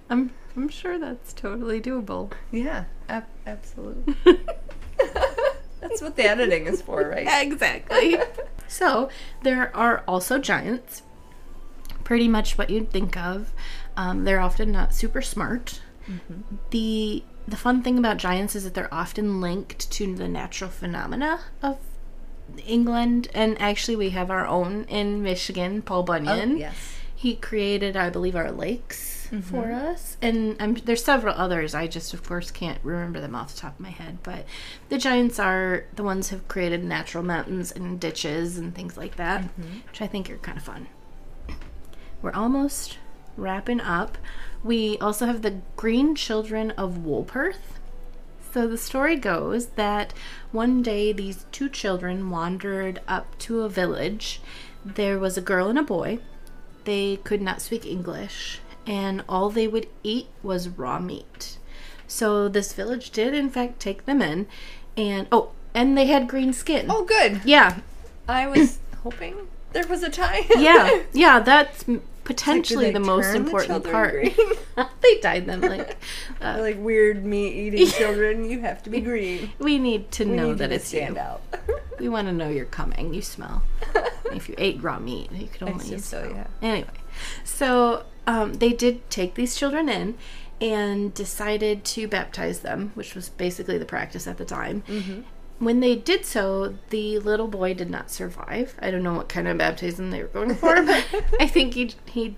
I'm I'm sure that's totally doable. Yeah, ab- absolutely. That's what the editing is for, right? Exactly. so there are also giants. Pretty much what you'd think of. Um, they're often not super smart. The the fun thing about giants is that they're often linked to the natural phenomena of England, and actually we have our own in Michigan, Paul Bunyan. Oh, yes. He created, I believe, our lakes for us, and um, there's several others. I just, of course, can't remember them off the top of my head. But the giants are the ones who have created natural mountains and ditches and things like that, which I think are kind of fun. We're almost wrapping up. We also have the Green Children of Woolpit. So the story goes that one day these two children wandered up to a village. There was a girl and a boy. They could not speak English, and all they would eat was raw meat. So this village did, in fact, take them in, and oh, and they had green skin. Oh, good. Yeah, I was hoping there was a tie. yeah, yeah. That's potentially they the most turn the important part. they dyed them like. Uh, like weird meat eating children, you have to be green. we need to We know need that you to it's stand you. out. We want to know you're coming. You smell. if you ate raw meat, you could only assume so, yeah. Anyway, so um, they did take these children in and decided to baptize them, which was basically the practice at the time. Mm-hmm. When they did so, the little boy did not survive. I don't know what kind of baptism they were going for, but I think he he.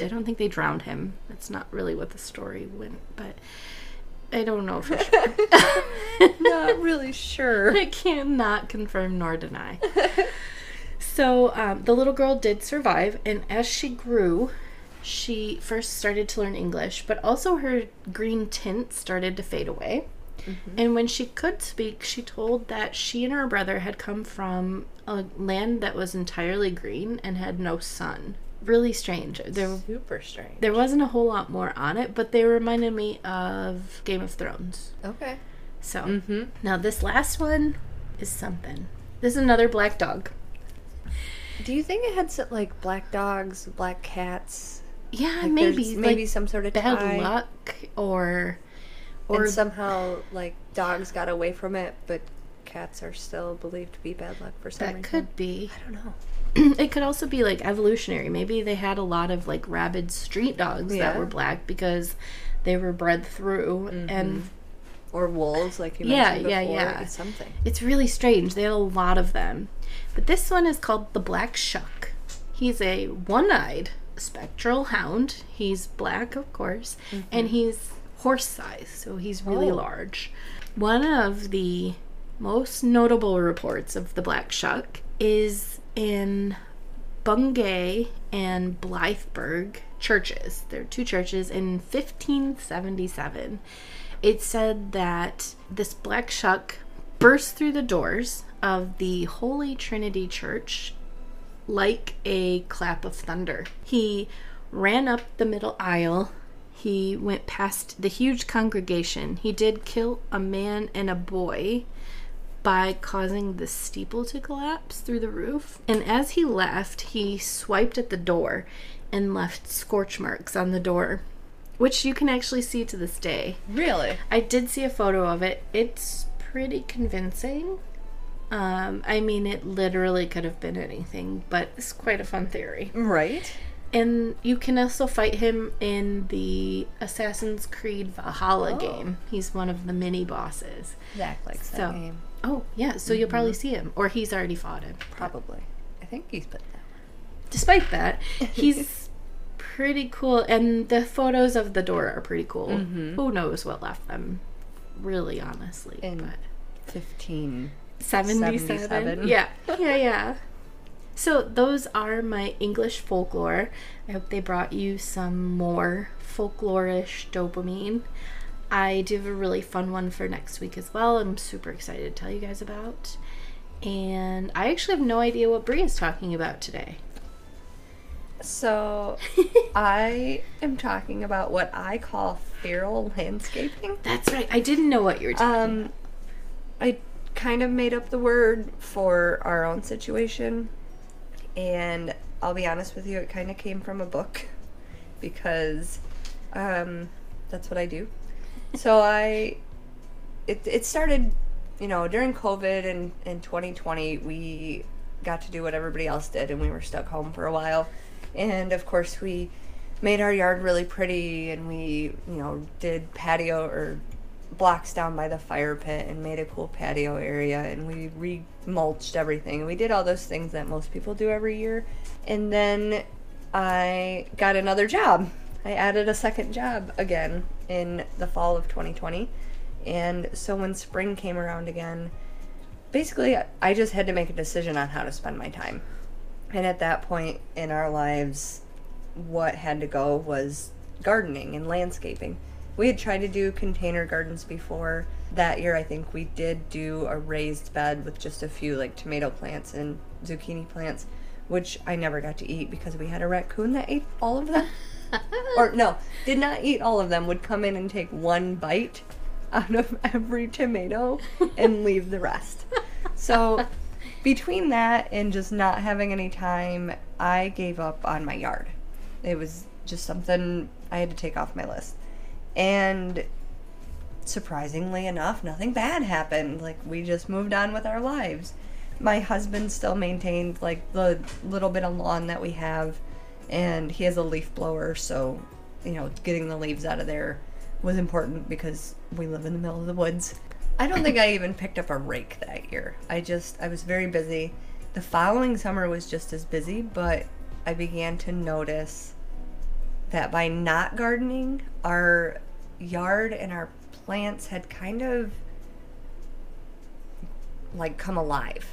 I don't think they drowned him. That's not really what the story went, but I don't know for sure. Not really sure. I cannot confirm nor deny. so um, the little girl did survive, and as she grew, she first started to learn English, but also her green tint started to fade away. And when she could speak, she told that she and her brother had come from a land that was entirely green and had no sun. Really strange. There, Super strange. there wasn't a whole lot more on it, but they reminded me of Game of Thrones. Okay. So Mm-hmm. now this last one is something. This is another black dog. Do you think it had some, like black dogs, black cats? Yeah, Like maybe maybe like some sort of bad tie, luck or or and somehow like dogs got away from it, but cats are still believed to be bad luck for some that reason. could be. I don't know. it could also be like evolutionary. Maybe they had a lot of like rabid street dogs that were black because they were bred through mm-hmm. and Or wolves, like you Yeah, mentioned yeah, before. yeah. Something. It's really strange. They had a lot of them. But this one is called the Black Shuck. He's a one eyed spectral hound. He's black, of course, and mm-hmm. he's horse size, so he's really Oh. large. One of the most notable reports of the Black Shuck is in Bungay and Blythburgh churches. There are two churches in 1577. It said that this black shuck burst through the doors of the Holy Trinity Church like a clap of thunder. He ran up the middle aisle. He went past the huge congregation. He did kill a man and a boy by causing the steeple to collapse through the roof. And as he left, he swiped at the door and left scorch marks on the door, which you can actually see to this day. Really? I did see a photo of it. It's pretty convincing. Um, I mean, it literally could have been anything, but it's quite a fun theory. Right. And you can also fight him in the Assassin's Creed Valhalla Oh. game. He's one of the mini bosses. Zach likes So- that game. Oh, yeah, so you'll probably mm-hmm. see him, or he's already fought him. Probably. I think he's put that. Despite that, he's pretty cool, and the photos of the door are pretty cool. Mm-hmm. Who knows what left them, really, honestly. In but 15. 77. 77. Yeah, yeah, yeah. So those are my English folklore. I hope they brought you some more folklorish dopamine. I do have a really fun one for next week as well. I'm super excited to tell you guys about. And I actually have no idea what Bre is talking about today. So, I am talking about what I call feral landscaping. That's right. I didn't know what you were talking Um, I kind of made up the word for our own situation, and I'll be honest with you, it kind of came from a book because um, that's what I do. so I, it, it started, you know, during COVID and in 2020, we got to do what everybody else did and we were stuck home for a while. And of course, we made our yard really pretty and we, you know, did patio or blocks down by the fire pit and made a cool patio area and we re-mulched everything. We did all those things that most people do every year. And then i got another job. I added a second job again in the fall of 2020 and so when spring came around again basically i just had to make a decision on how to spend my time. And at that point in our lives what had to go was gardening and landscaping. We had tried to do container gardens before. That year, I think we did do a raised bed with just a few like tomato plants and zucchini plants, which I never got to eat because we had a raccoon that ate all of them. or no, did not eat all of them, would come in and take one bite out of every tomato and leave the rest. So, between that and just not having any time, I gave up on my yard. It was just something I had to take off my list. And surprisingly enough, nothing bad happened. Like, we just moved on with our lives. My husband still maintained, like, the little bit of lawn that we have, and he has a leaf blower, so, you know, getting the leaves out of there was important because we live in the middle of the woods. I don't think I even picked up a rake that year. I just, I was very busy. The following summer was just as busy, but I began to notice that by not gardening, our yard and our plants had kind of like come alive.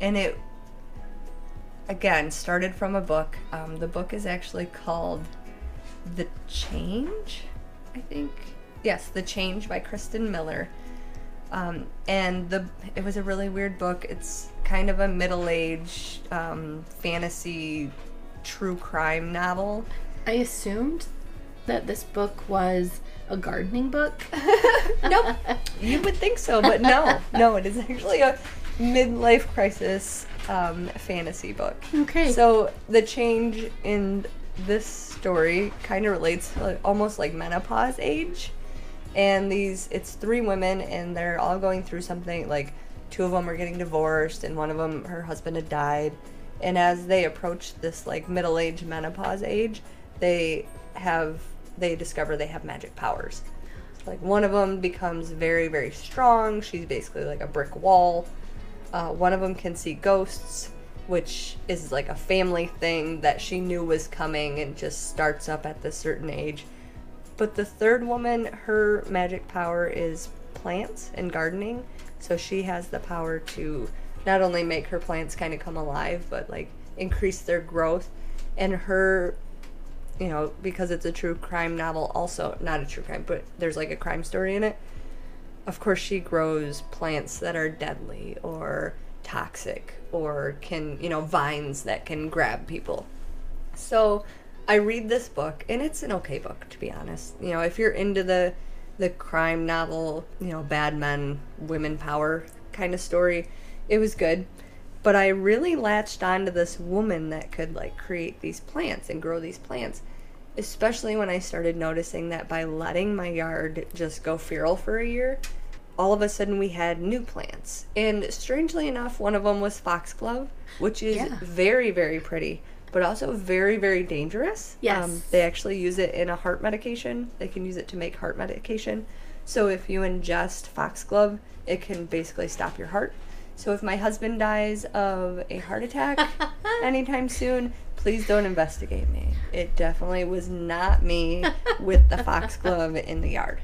And it again started from a book. Um, the book is actually called The Change, I think. Yes, The Change by Kirsten Miller. Um, and the it was a really weird book. It's kind of a middle-aged um, fantasy true crime novel. I assumed that this book was a gardening book. nope. You would think so, but no. No, it is actually a midlife crisis um, fantasy book. Okay. So the change in this story kind of relates to like, almost like menopause age. And these, it's three women, and they're all going through something like two of them are getting divorced, and one of them, her husband had died. And as they approach this like middle age menopause age, they have they discover they have magic powers. Like one of them becomes very very strong. She's basically like a brick wall. Uh, one of them can see ghosts, which is like a family thing that she knew was coming and just starts up at this certain age. But the third woman, her magic power is plants and gardening. So she has the power to not only make her plants kind of come alive, but like increase their growth. And her you know, because it's a true crime novel, also not a true crime, but there's like a crime story in it. Of course, she grows plants that are deadly or toxic or can, you know, vines that can grab people. So I read this book, and it's an okay book, to be honest. You know, if you're into the the crime novel, you know, bad men, women power kind of story, it was good. But I really latched onto this woman that could like create these plants and grow these plants especially when I started noticing that by letting my yard just go feral for a year, all of a sudden we had new plants. And strangely enough, one of them was foxglove, which is yeah. very, very pretty, but also very, very dangerous. Yes. Um, they actually use it in a heart medication, they can use it to make heart medication. So if you ingest foxglove, it can basically stop your heart. So if my husband dies of a heart attack anytime soon, please don't investigate me. It definitely was not me with the foxglove in the yard.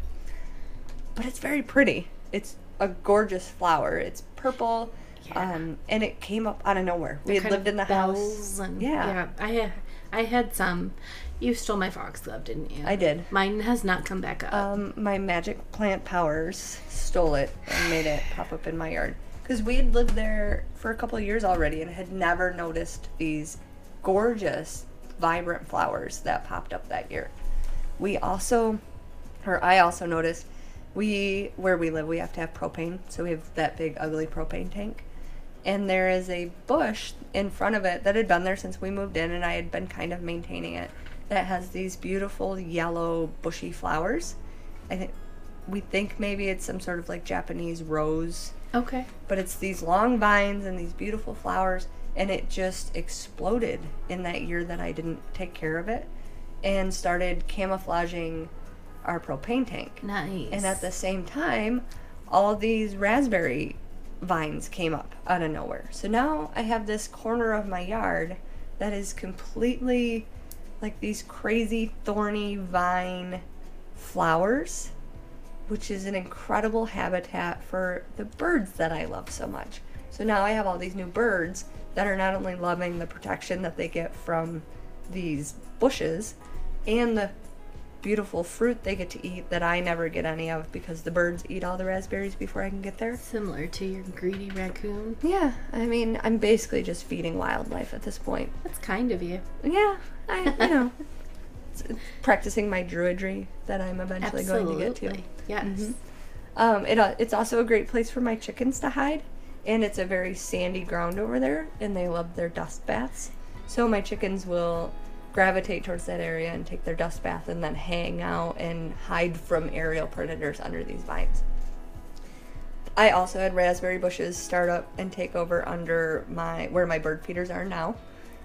But it's very pretty. It's a gorgeous flower. It's purple. Yeah. Um, and it came up out of nowhere. We had lived in the house. And, yeah. yeah. I I had some. You stole my foxglove, didn't you? I did. Mine has not come back up. Um, my magic plant powers stole it and made it pop up in my yard. Because we had lived there for a couple years already and had never noticed these gorgeous, vibrant flowers that popped up that year. We also, or I also noticed, we where we live we have to have propane, so we have that big ugly propane tank. And there is a bush in front of it that had been there since we moved in, and I had been kind of maintaining it. That has these beautiful yellow bushy flowers, I think we think maybe it's some sort of like Japanese rose, Okay. but it's these long vines and these beautiful flowers, and it just exploded in that year that I didn't take care of it, and started camouflaging our propane tank. Nice. And at the same time, all these raspberry vines came up out of nowhere. So now I have this corner of my yard that is completely like these crazy thorny vine flowers, which is an incredible habitat for the birds that I love so much. So now I have all these new birds that are not only loving the protection that they get from these bushes and the beautiful fruit they get to eat that I never get any of because the birds eat all the raspberries before I can get there. Similar to your greedy raccoon. Yeah, I mean, I'm basically just feeding wildlife at this point. That's kind of you. Yeah, I you know, it's- it's practicing my druidry that I'm eventually going to get to. Absolutely. Yes. Um, it, uh, it's also a great place for my chickens to hide, and it's a very sandy ground over there, and they love their dust baths. So my chickens will gravitate towards that area and take their dust bath, and then hang out and hide from aerial predators under these vines. I also had raspberry bushes start up and take over under my where my bird feeders are now,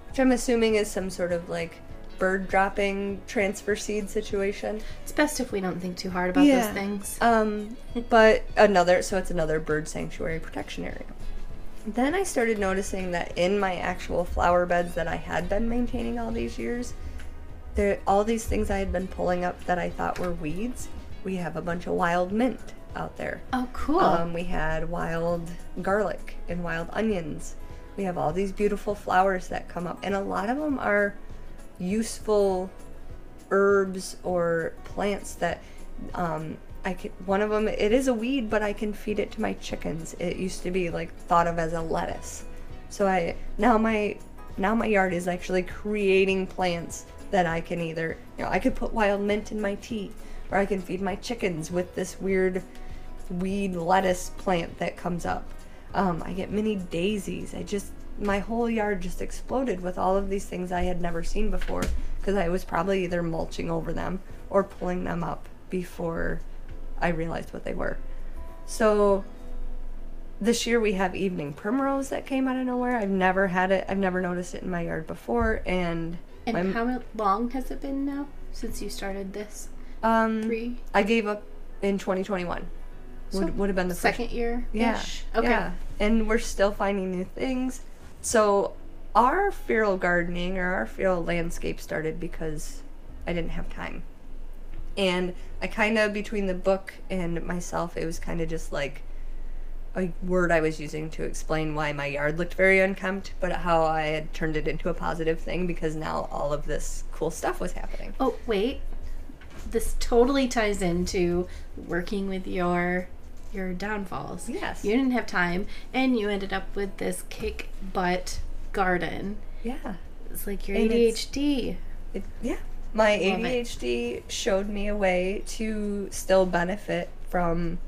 which I'm assuming is some sort of like bird dropping transfer seed situation. It's best if we don't think too hard about Yeah. those things. Um, but another, so it's another bird sanctuary protection area. Then I started noticing that in my actual flower beds that I had been maintaining all these years, there all these things I had been pulling up that I thought were weeds. We have a bunch of wild mint out there. oh, cool. Um, we had wild garlic and wild onions. We have all these beautiful flowers that come up, and a lot of them are useful herbs or plants that um, I can. One of them, it is a weed, but I can feed it to my chickens. It used to be like thought of as a lettuce, so I now my now my yard is actually creating plants that I can either you know I could put wild mint in my tea, or I can feed my chickens with this weird weed lettuce plant that comes up. Um, I get many daisies. I just my whole yard just exploded with all of these things I had never seen before because I was probably either mulching over them or pulling them up before I realized what they were. So this year we have evening primrose that came out of nowhere. I've never had it. I've never noticed it in my yard before, and and my- how long has it been now since you started this? um, Three? I gave up in 2021. Would, So, would have been the first Second year? Yeah. Okay. Yeah. And we're still finding new things. So our feral gardening or our feral landscape started because I didn't have time. And I kind of, between the book and myself, it was kind of just like a word I was using to explain why my yard looked very unkempt, but how I had turned it into a positive thing because now all of this cool stuff was happening. Oh, wait. This totally ties into working with your your downfalls. Yes. You didn't have time and you ended up with this kick butt garden. Yeah. It's like your And ADHD. It, yeah. My Love it. ADHD showed me a way to still benefit from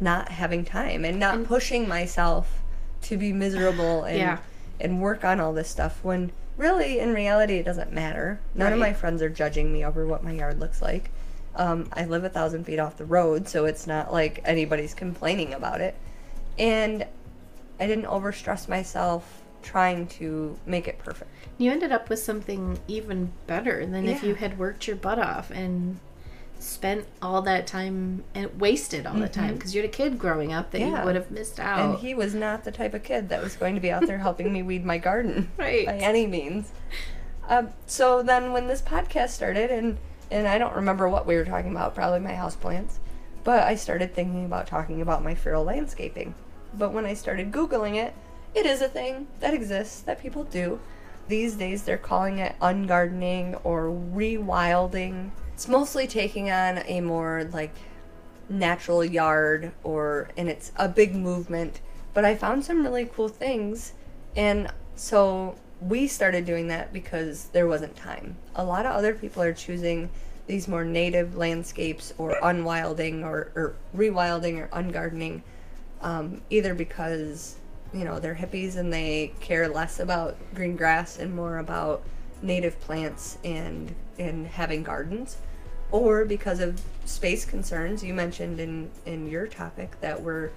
not having time and not And- pushing myself to be miserable and Yeah. and work on all this stuff when really in reality it doesn't matter. None of my friends are judging me over what my yard looks like. Um, I live a thousand feet off the road, so it's not like anybody's complaining about it. And I didn't overstress myself trying to make it perfect. You ended up with something even better than if you had worked your butt off and spent all that time and wasted all the time because you had a kid growing up that Mm-hmm. Yeah. you would have missed out. And he was not the type of kid that was going to be out there helping me weed my garden Right. by any means. Um, so then when this podcast started, and and I don't remember what we were talking about, probably my houseplants, but I started thinking about talking about my feral landscaping. But when I started Googling it, it is a thing that exists that people do. These days they're calling it ungardening or rewilding. It's mostly taking on a more like natural yard or and it's a big movement but i found some really cool things and so we started doing that because there wasn't time a lot of other people are choosing these more native landscapes or unwilding or, or rewilding or ungardening um, either because you know they're hippies and they care less about green grass and more about native plants and and having gardens or because of space concerns. You mentioned in in your topic that we're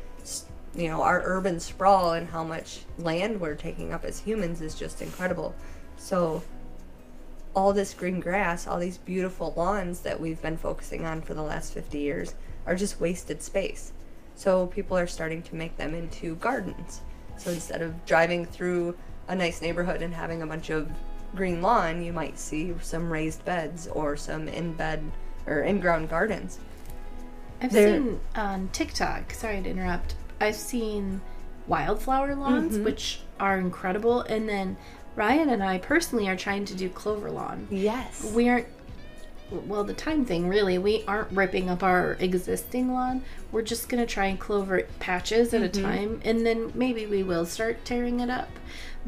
you know our urban sprawl and how much land we're taking up as humans is just incredible. So all this green grass, all these beautiful lawns that we've been focusing on for the last 50 years are just wasted space. So people are starting to make them into gardens. So instead of driving through a nice neighborhood and having a bunch of green lawn, you might see some raised beds or some in bed or in ground gardens. I've There- seen on TikTok, sorry to interrupt, I've seen wildflower lawns, Mm-hmm. which are incredible. And then Ryan and I personally are trying to do clover lawn. Yes. We aren't, well, the time thing really, we aren't ripping up our existing lawn. We're just going to try and clover patches at Mm-hmm. a time. And then maybe we will start tearing it up.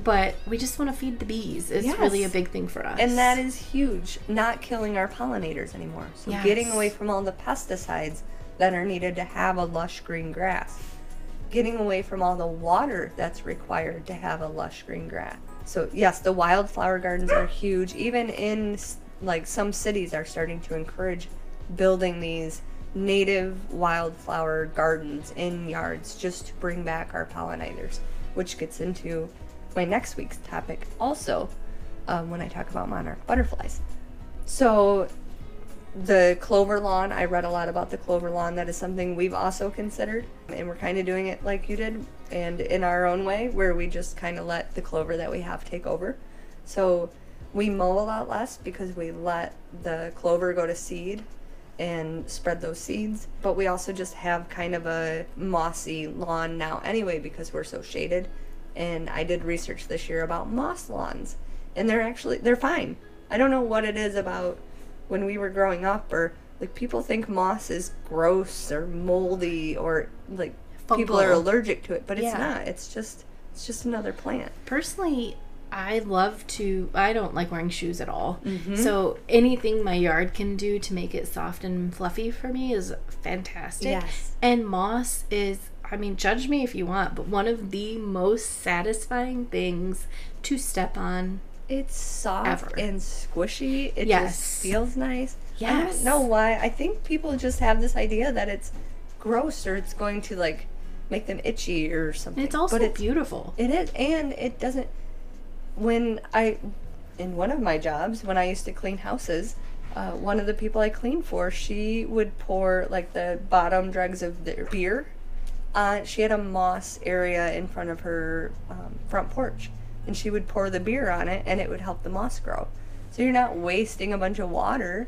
But we just want to feed the bees. It's Yes. really a big thing for us. And that is huge. Not killing our pollinators anymore. So Yes. getting away from all the pesticides that are needed to have a lush green grass. Getting away from all the water that's required to have a lush green grass. So yes, the wildflower gardens are huge. Even in like some cities are starting to encourage building these native wildflower gardens in yards just to bring back our pollinators, which gets into my next week's topic also um, when I talk about monarch butterflies. So, the clover lawn, I read a lot about the clover lawn. That is something we've also considered. And we're kind of doing it like you did and in our own way, where we just kind of let the clover that we have take over. So, we mow a lot less because we let the clover go to seed and spread those seeds. But we also just have kind of a mossy lawn now anyway because we're so shaded. And I did research this year about moss lawns, and they're actually they're fine. I don't know what it is about when we were growing up or like people think moss is gross or moldy or like people are allergic to it, but it's Yeah. not. It's just it's just another plant. personally i love to i don't like wearing shoes at all Mm-hmm. so anything my yard can do to make it soft and fluffy for me is fantastic Yes. and moss is i mean judge me if you want but one of the most satisfying things to step on It's soft Ever. and squishy. It Yes. just feels nice. I Yes. don't know why. I think people just have this idea that it's gross or it's going to like make them itchy or something. it's also but it's, beautiful It is, and it doesn't. When I, in one of my jobs, when I used to clean houses, uh, one of the people I cleaned for, she would pour like the bottom dregs of their beer. Uh, she had a moss area in front of her um, front porch, and she would pour the beer on it, and it would help the moss grow. So you're not wasting a bunch of water.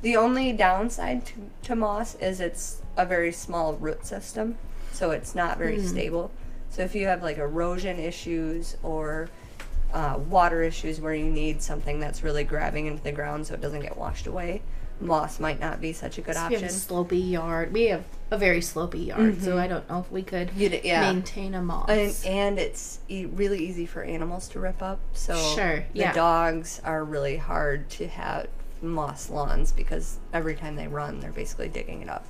The only downside to, to moss is it's a very small root system, so it's not very stable. So if you have like erosion issues or uh, water issues where you need something that's really grabbing into the ground so it doesn't get washed away, moss might not be such a good we have option. a slopey yard we have a very slopey yard so i don't know if we could Mm-hmm. You'd- yeah. maintain a moss And, and it's e- really easy for animals to rip up. So Sure, the yeah. dogs are really hard to have moss lawns because every time they run, they're basically digging it up.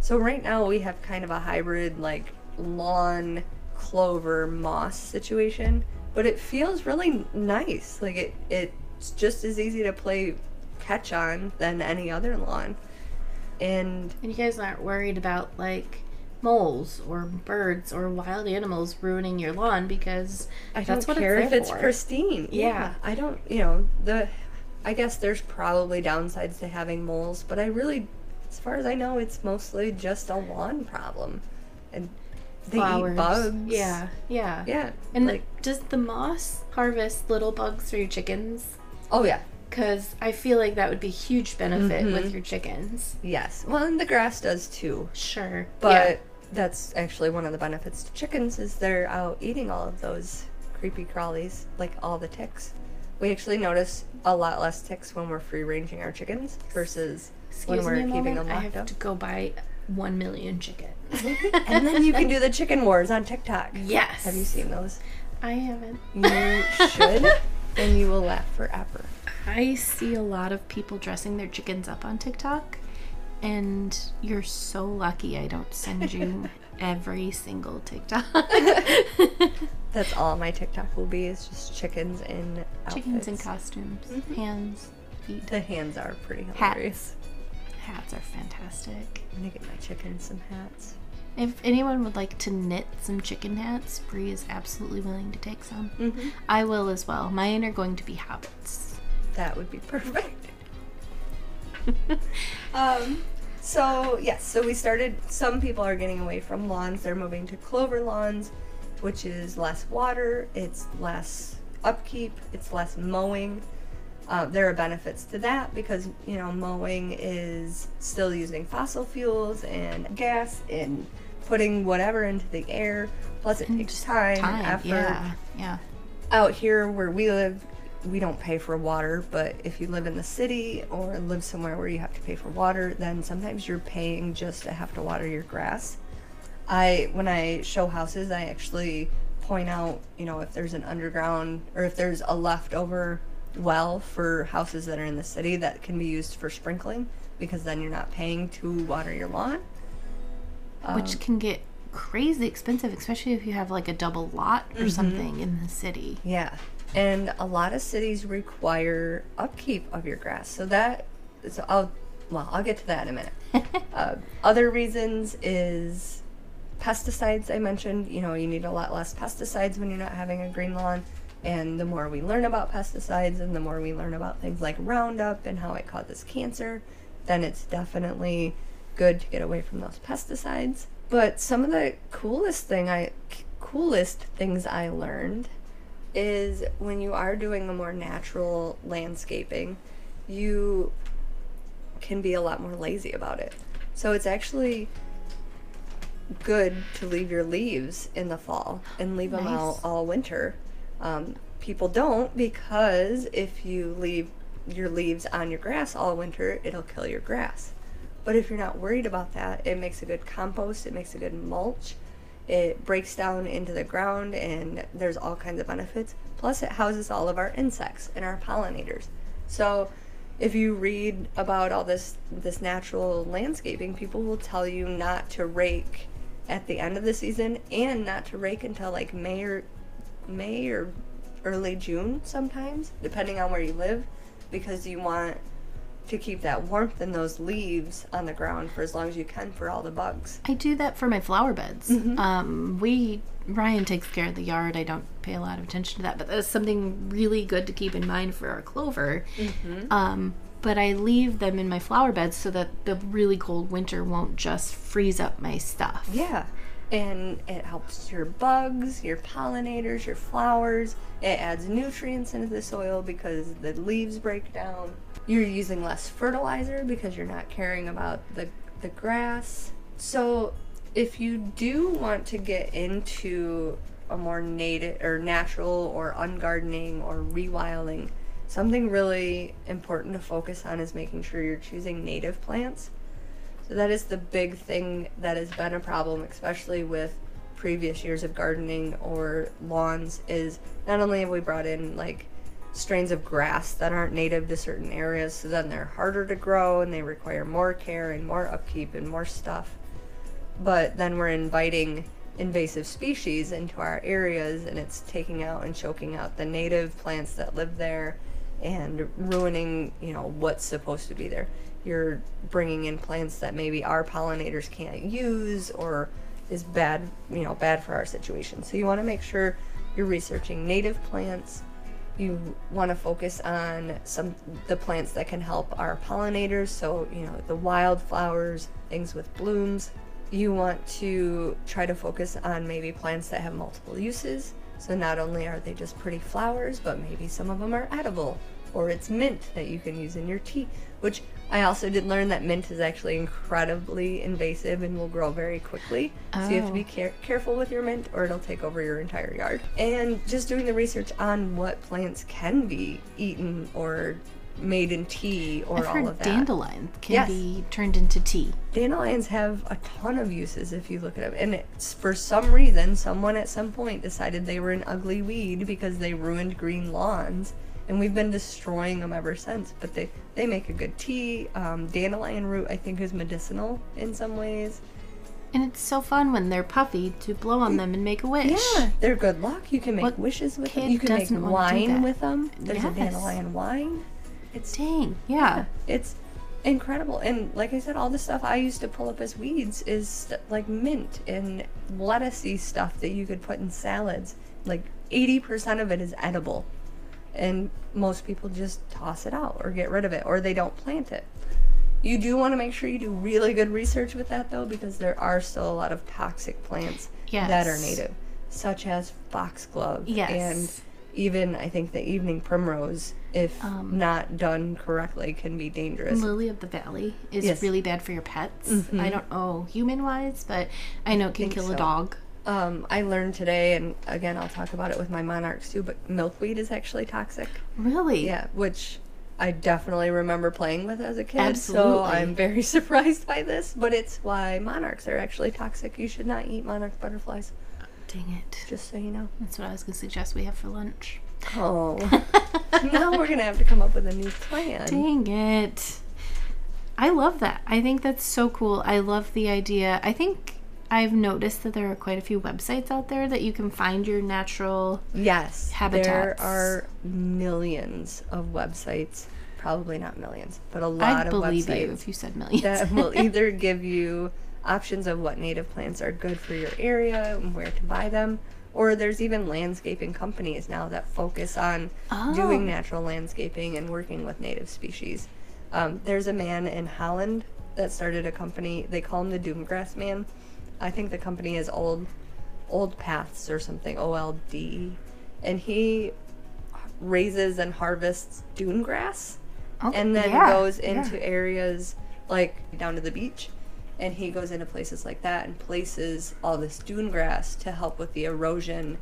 So right now we have kind of a hybrid like lawn clover moss situation, but it feels really nice. Like it it's just as easy to play catch on than any other lawn. And And you guys aren't worried about like moles or birds or wild animals ruining your lawn because I that's don't what care it's if it's for. pristine. Yeah. I don't. You know the. I guess there's probably downsides to having moles, but I really, as far as I know, it's mostly just a lawn problem, and they Flowers. eat bugs. Yeah, yeah. Yeah. And like does the moss harvest little bugs for your chickens? oh yeah. Because I feel like that would be a huge benefit Mm-hmm. with your chickens. Yes. Well, and the grass does too. Sure. But yeah. that's actually one of the benefits to chickens is they're out eating all of those creepy crawlies, like all the ticks. We actually notice a lot less ticks when we're free ranging our chickens versus when we're keeping moment. them I have up. to go buy one million chickens. and then you can do the chicken wars on TikTok. yes. Have you seen those? I haven't. You should, and you will laugh forever. I see a lot of people dressing their chickens up on TikTok, and you're so lucky I don't send you every single TikTok. That's all my TikTok will be is just chickens in outfits. chickens in costumes, hands, feet, The hands are pretty Hats. hilarious. hats are fantastic. I'm gonna get my chickens some hats. If anyone would like to knit some chicken hats, Bre is absolutely willing to take some. Mm-hmm. I will as well. Mine are going to be habits. That would be perfect. um, so yes, so we started. Some people are getting away from lawns; they're moving to clover lawns, which is less water, it's less upkeep, it's less mowing. Uh, there are benefits to that because you know mowing is still using fossil fuels and gas and putting whatever into the air. Plus, it takes time, and effort Yeah, yeah. out here where we live, we don't pay for water, but if you live in the city or live somewhere where you have to pay for water, then sometimes you're paying just to have to water your grass. I when I show houses, I actually point out, you know, if there's an underground or if there's a leftover well for houses that are in the city that can be used for sprinkling because then you're not paying to water your lawn. Um, Which can get crazy expensive, especially if you have like a double lot or Mm-hmm. something in the city. Yeah. And a lot of cities require upkeep of your grass. So that so I'll well, I'll get to that in a minute. uh, other reasons is pesticides I mentioned, you know, you need a lot less pesticides when you're not having a green lawn. And the more we learn about pesticides and the more we learn about things like Roundup and how it causes cancer, then it's definitely good to get away from those pesticides. But some of the coolest thing I coolest things I learned is when you are doing a more natural landscaping, you can be a lot more lazy about it. So it's actually good to leave your leaves in the fall and leave them out all winter. Um, people don't because if you leave your leaves on your grass all winter, it'll kill your grass. But if you're not worried about that, it makes a good compost, it makes a good mulch, it breaks down into the ground, and there's all kinds of benefits. Plus, it houses all of our insects and our pollinators. So, if you read about all this this natural landscaping, people will tell you not to rake at the end of the season and not to rake until like May or May or early June sometimes, depending on where you live, because you want to keep that warmth in those leaves on the ground for as long as you can for all the bugs. I do that for my flower beds. Mm-hmm. Um, we Ryan takes care of the yard. I don't pay a lot of attention to that, but that's something really good to keep in mind for our clover. Mm-hmm. Um, but I leave them in my flower beds so that the really cold winter won't just freeze up my stuff. Yeah. And it helps your bugs, your pollinators, your flowers. It adds nutrients into the soil because the leaves break down. You're using less fertilizer because you're not caring about the, the grass. So, if you do want to get into a more native or natural or ungardening or rewilding, something really important to focus on is making sure you're choosing native plants. So that is the big thing that has been a problem, especially with previous years of gardening or lawns, is not only have we brought in like strains of grass that aren't native to certain areas, so then they're harder to grow and they require more care and more upkeep and more stuff, but then we're inviting invasive species into our areas and it's taking out and choking out the native plants that live there and ruining, you know, what's supposed to be there. You're bringing in plants that maybe our pollinators can't use or is bad, you know, bad for our situation. So you want to make sure you're researching native plants. You want to focus on some the plants that can help our pollinators, so you know, the wildflowers, things with blooms. You want to try to focus on maybe plants that have multiple uses. So not only are they just pretty flowers, but maybe some of them are edible or it's mint that you can use in your tea, which I also did learn that mint is actually incredibly invasive and will grow very quickly. So you have to be Oh. care- careful with your mint or it'll take over your entire yard. And just doing the research on what plants can be eaten or made in tea or I've all heard of that. dandelion can Yes. be turned into tea. Dandelions have a ton of uses if you look at them. And it's for some reason, someone at some point decided they were an ugly weed because they ruined green lawns. And we've been destroying them ever since. But they, they make a good tea. Um, dandelion root, I think, is medicinal in some ways. And it's so fun when they're puffy to blow on them and make a wish. Yeah, they're good luck. You can make What wishes with them. You can make doesn't wanna do wine with them. There's a dandelion wine. It's Dang. Yeah. it's incredible. And like I said, all the stuff I used to pull up as weeds is st- like mint and lettucey stuff that you could put in salads. Like 80% of it is edible. And most people just toss it out or get rid of it or they don't plant it. You do want to make sure you do really good research with that though, because there are still a lot of toxic plants that are native, such as foxglove Yes. and even I think the evening primrose, if Um, not done correctly, can be dangerous. Lily of the Valley is Yes. really bad for your pets. Mhm. I don't know human wise, but I know it can Think kill so. a dog. Um, I learned today, and again, I'll talk about it with my monarchs too. But milkweed is actually toxic. Really? Yeah, which I definitely remember playing with as a kid. Absolutely. So I'm very surprised by this. But it's why monarchs are actually toxic. You should not eat monarch butterflies. Dang it. Just so you know. That's what I was going to suggest we have for lunch. Oh, now we're gonna have to come up with a new plan. Dang it. I love that. I think that's so cool. I love the idea. I think I've noticed that there are quite a few websites out there that you can find your natural. Yes, Habitats. there are millions of websites. Probably not millions, but a lot I'd of believe websites. you if you said millions. that will either give you options of what native plants are good for your area and where to buy them, or there's even landscaping companies now that focus on Oh. doing natural landscaping and working with native species. Um, there's a man in Holland that started a company. They call him the Dune Grass Man. I think the company is Old Old Paths or something. O L D, and he raises and harvests dune grass Oh, and then yeah, goes yeah. into areas like down to the beach and he goes into places like that and places all this dune grass to help with the erosion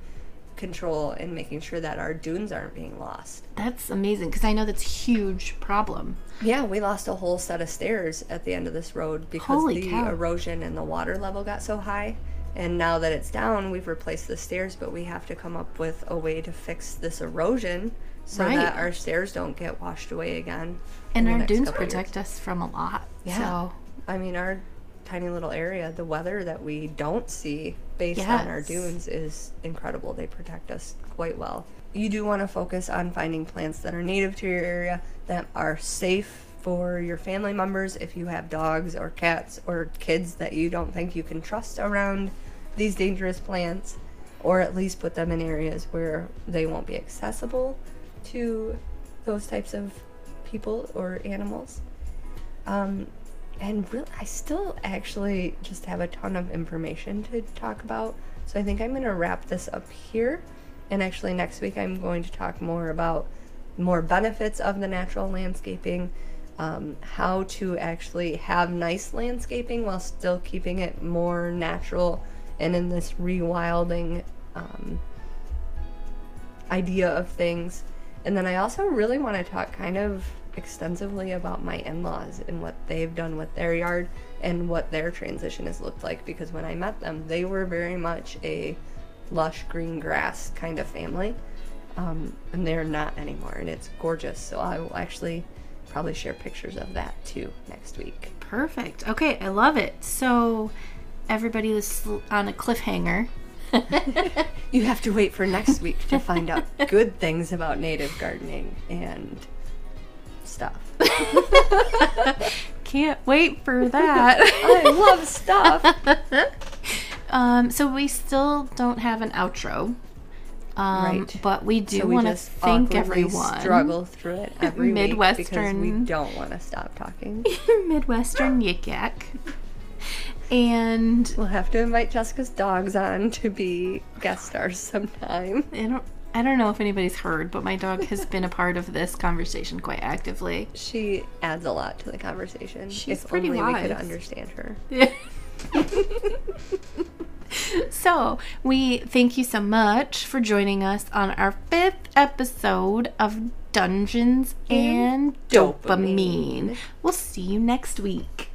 control and making sure that our dunes aren't being lost That's amazing because I know that's a huge problem. yeah we lost a whole set of stairs at the end of this road because Holy the cow. erosion and the water level got so high and now that it's down we've replaced the stairs but we have to come up with a way to fix this erosion so Right. that our stairs don't get washed away again And our dunes couple years. protect us from a lot. Yeah. So, I mean, our tiny little area, the weather that we don't see based on our dunes is incredible. They protect us quite well. You do want to focus on finding plants that are native to your area, that are safe for your family members if you have dogs or cats or kids that you don't think you can trust around these dangerous plants, or at least put them in areas where they won't be accessible to those types of people or animals. Um, and really, I still actually just have a ton of information to talk about. So I think I'm going to wrap this up here. And actually, next week, I'm going to talk more about more benefits of the natural landscaping, um, how to actually have nice landscaping while still keeping it more natural and in this rewilding um, idea of things. And then I also really want to talk kind of extensively about my in laws and what they've done with their yard and what their transition has looked like because when I met them, they were very much a lush green grass kind of family. Um, and they're not anymore, and it's gorgeous. So I will actually probably share pictures of that too next week. perfect. Okay, I love it. So, everybody is on a cliffhanger. You have to wait for next week to find out good things about native gardening and stuff. Can't wait for that. I love stuff. um, so we still don't have an outro. Um, Right. But we do So want to thank everyone. struggle through it every week because we don't want to stop talking. Midwestern Yik Yak. And We'll have to invite Jessica's dogs on to be guest stars sometime. I don't I don't know if anybody's heard, but my dog has been a part of this conversation quite actively. She adds a lot to the conversation. She's if pretty only we could understand her. so, we thank you so much for joining us on our fifth episode of Dungeons and, And Dopamine. Dopamine. We'll see you next week.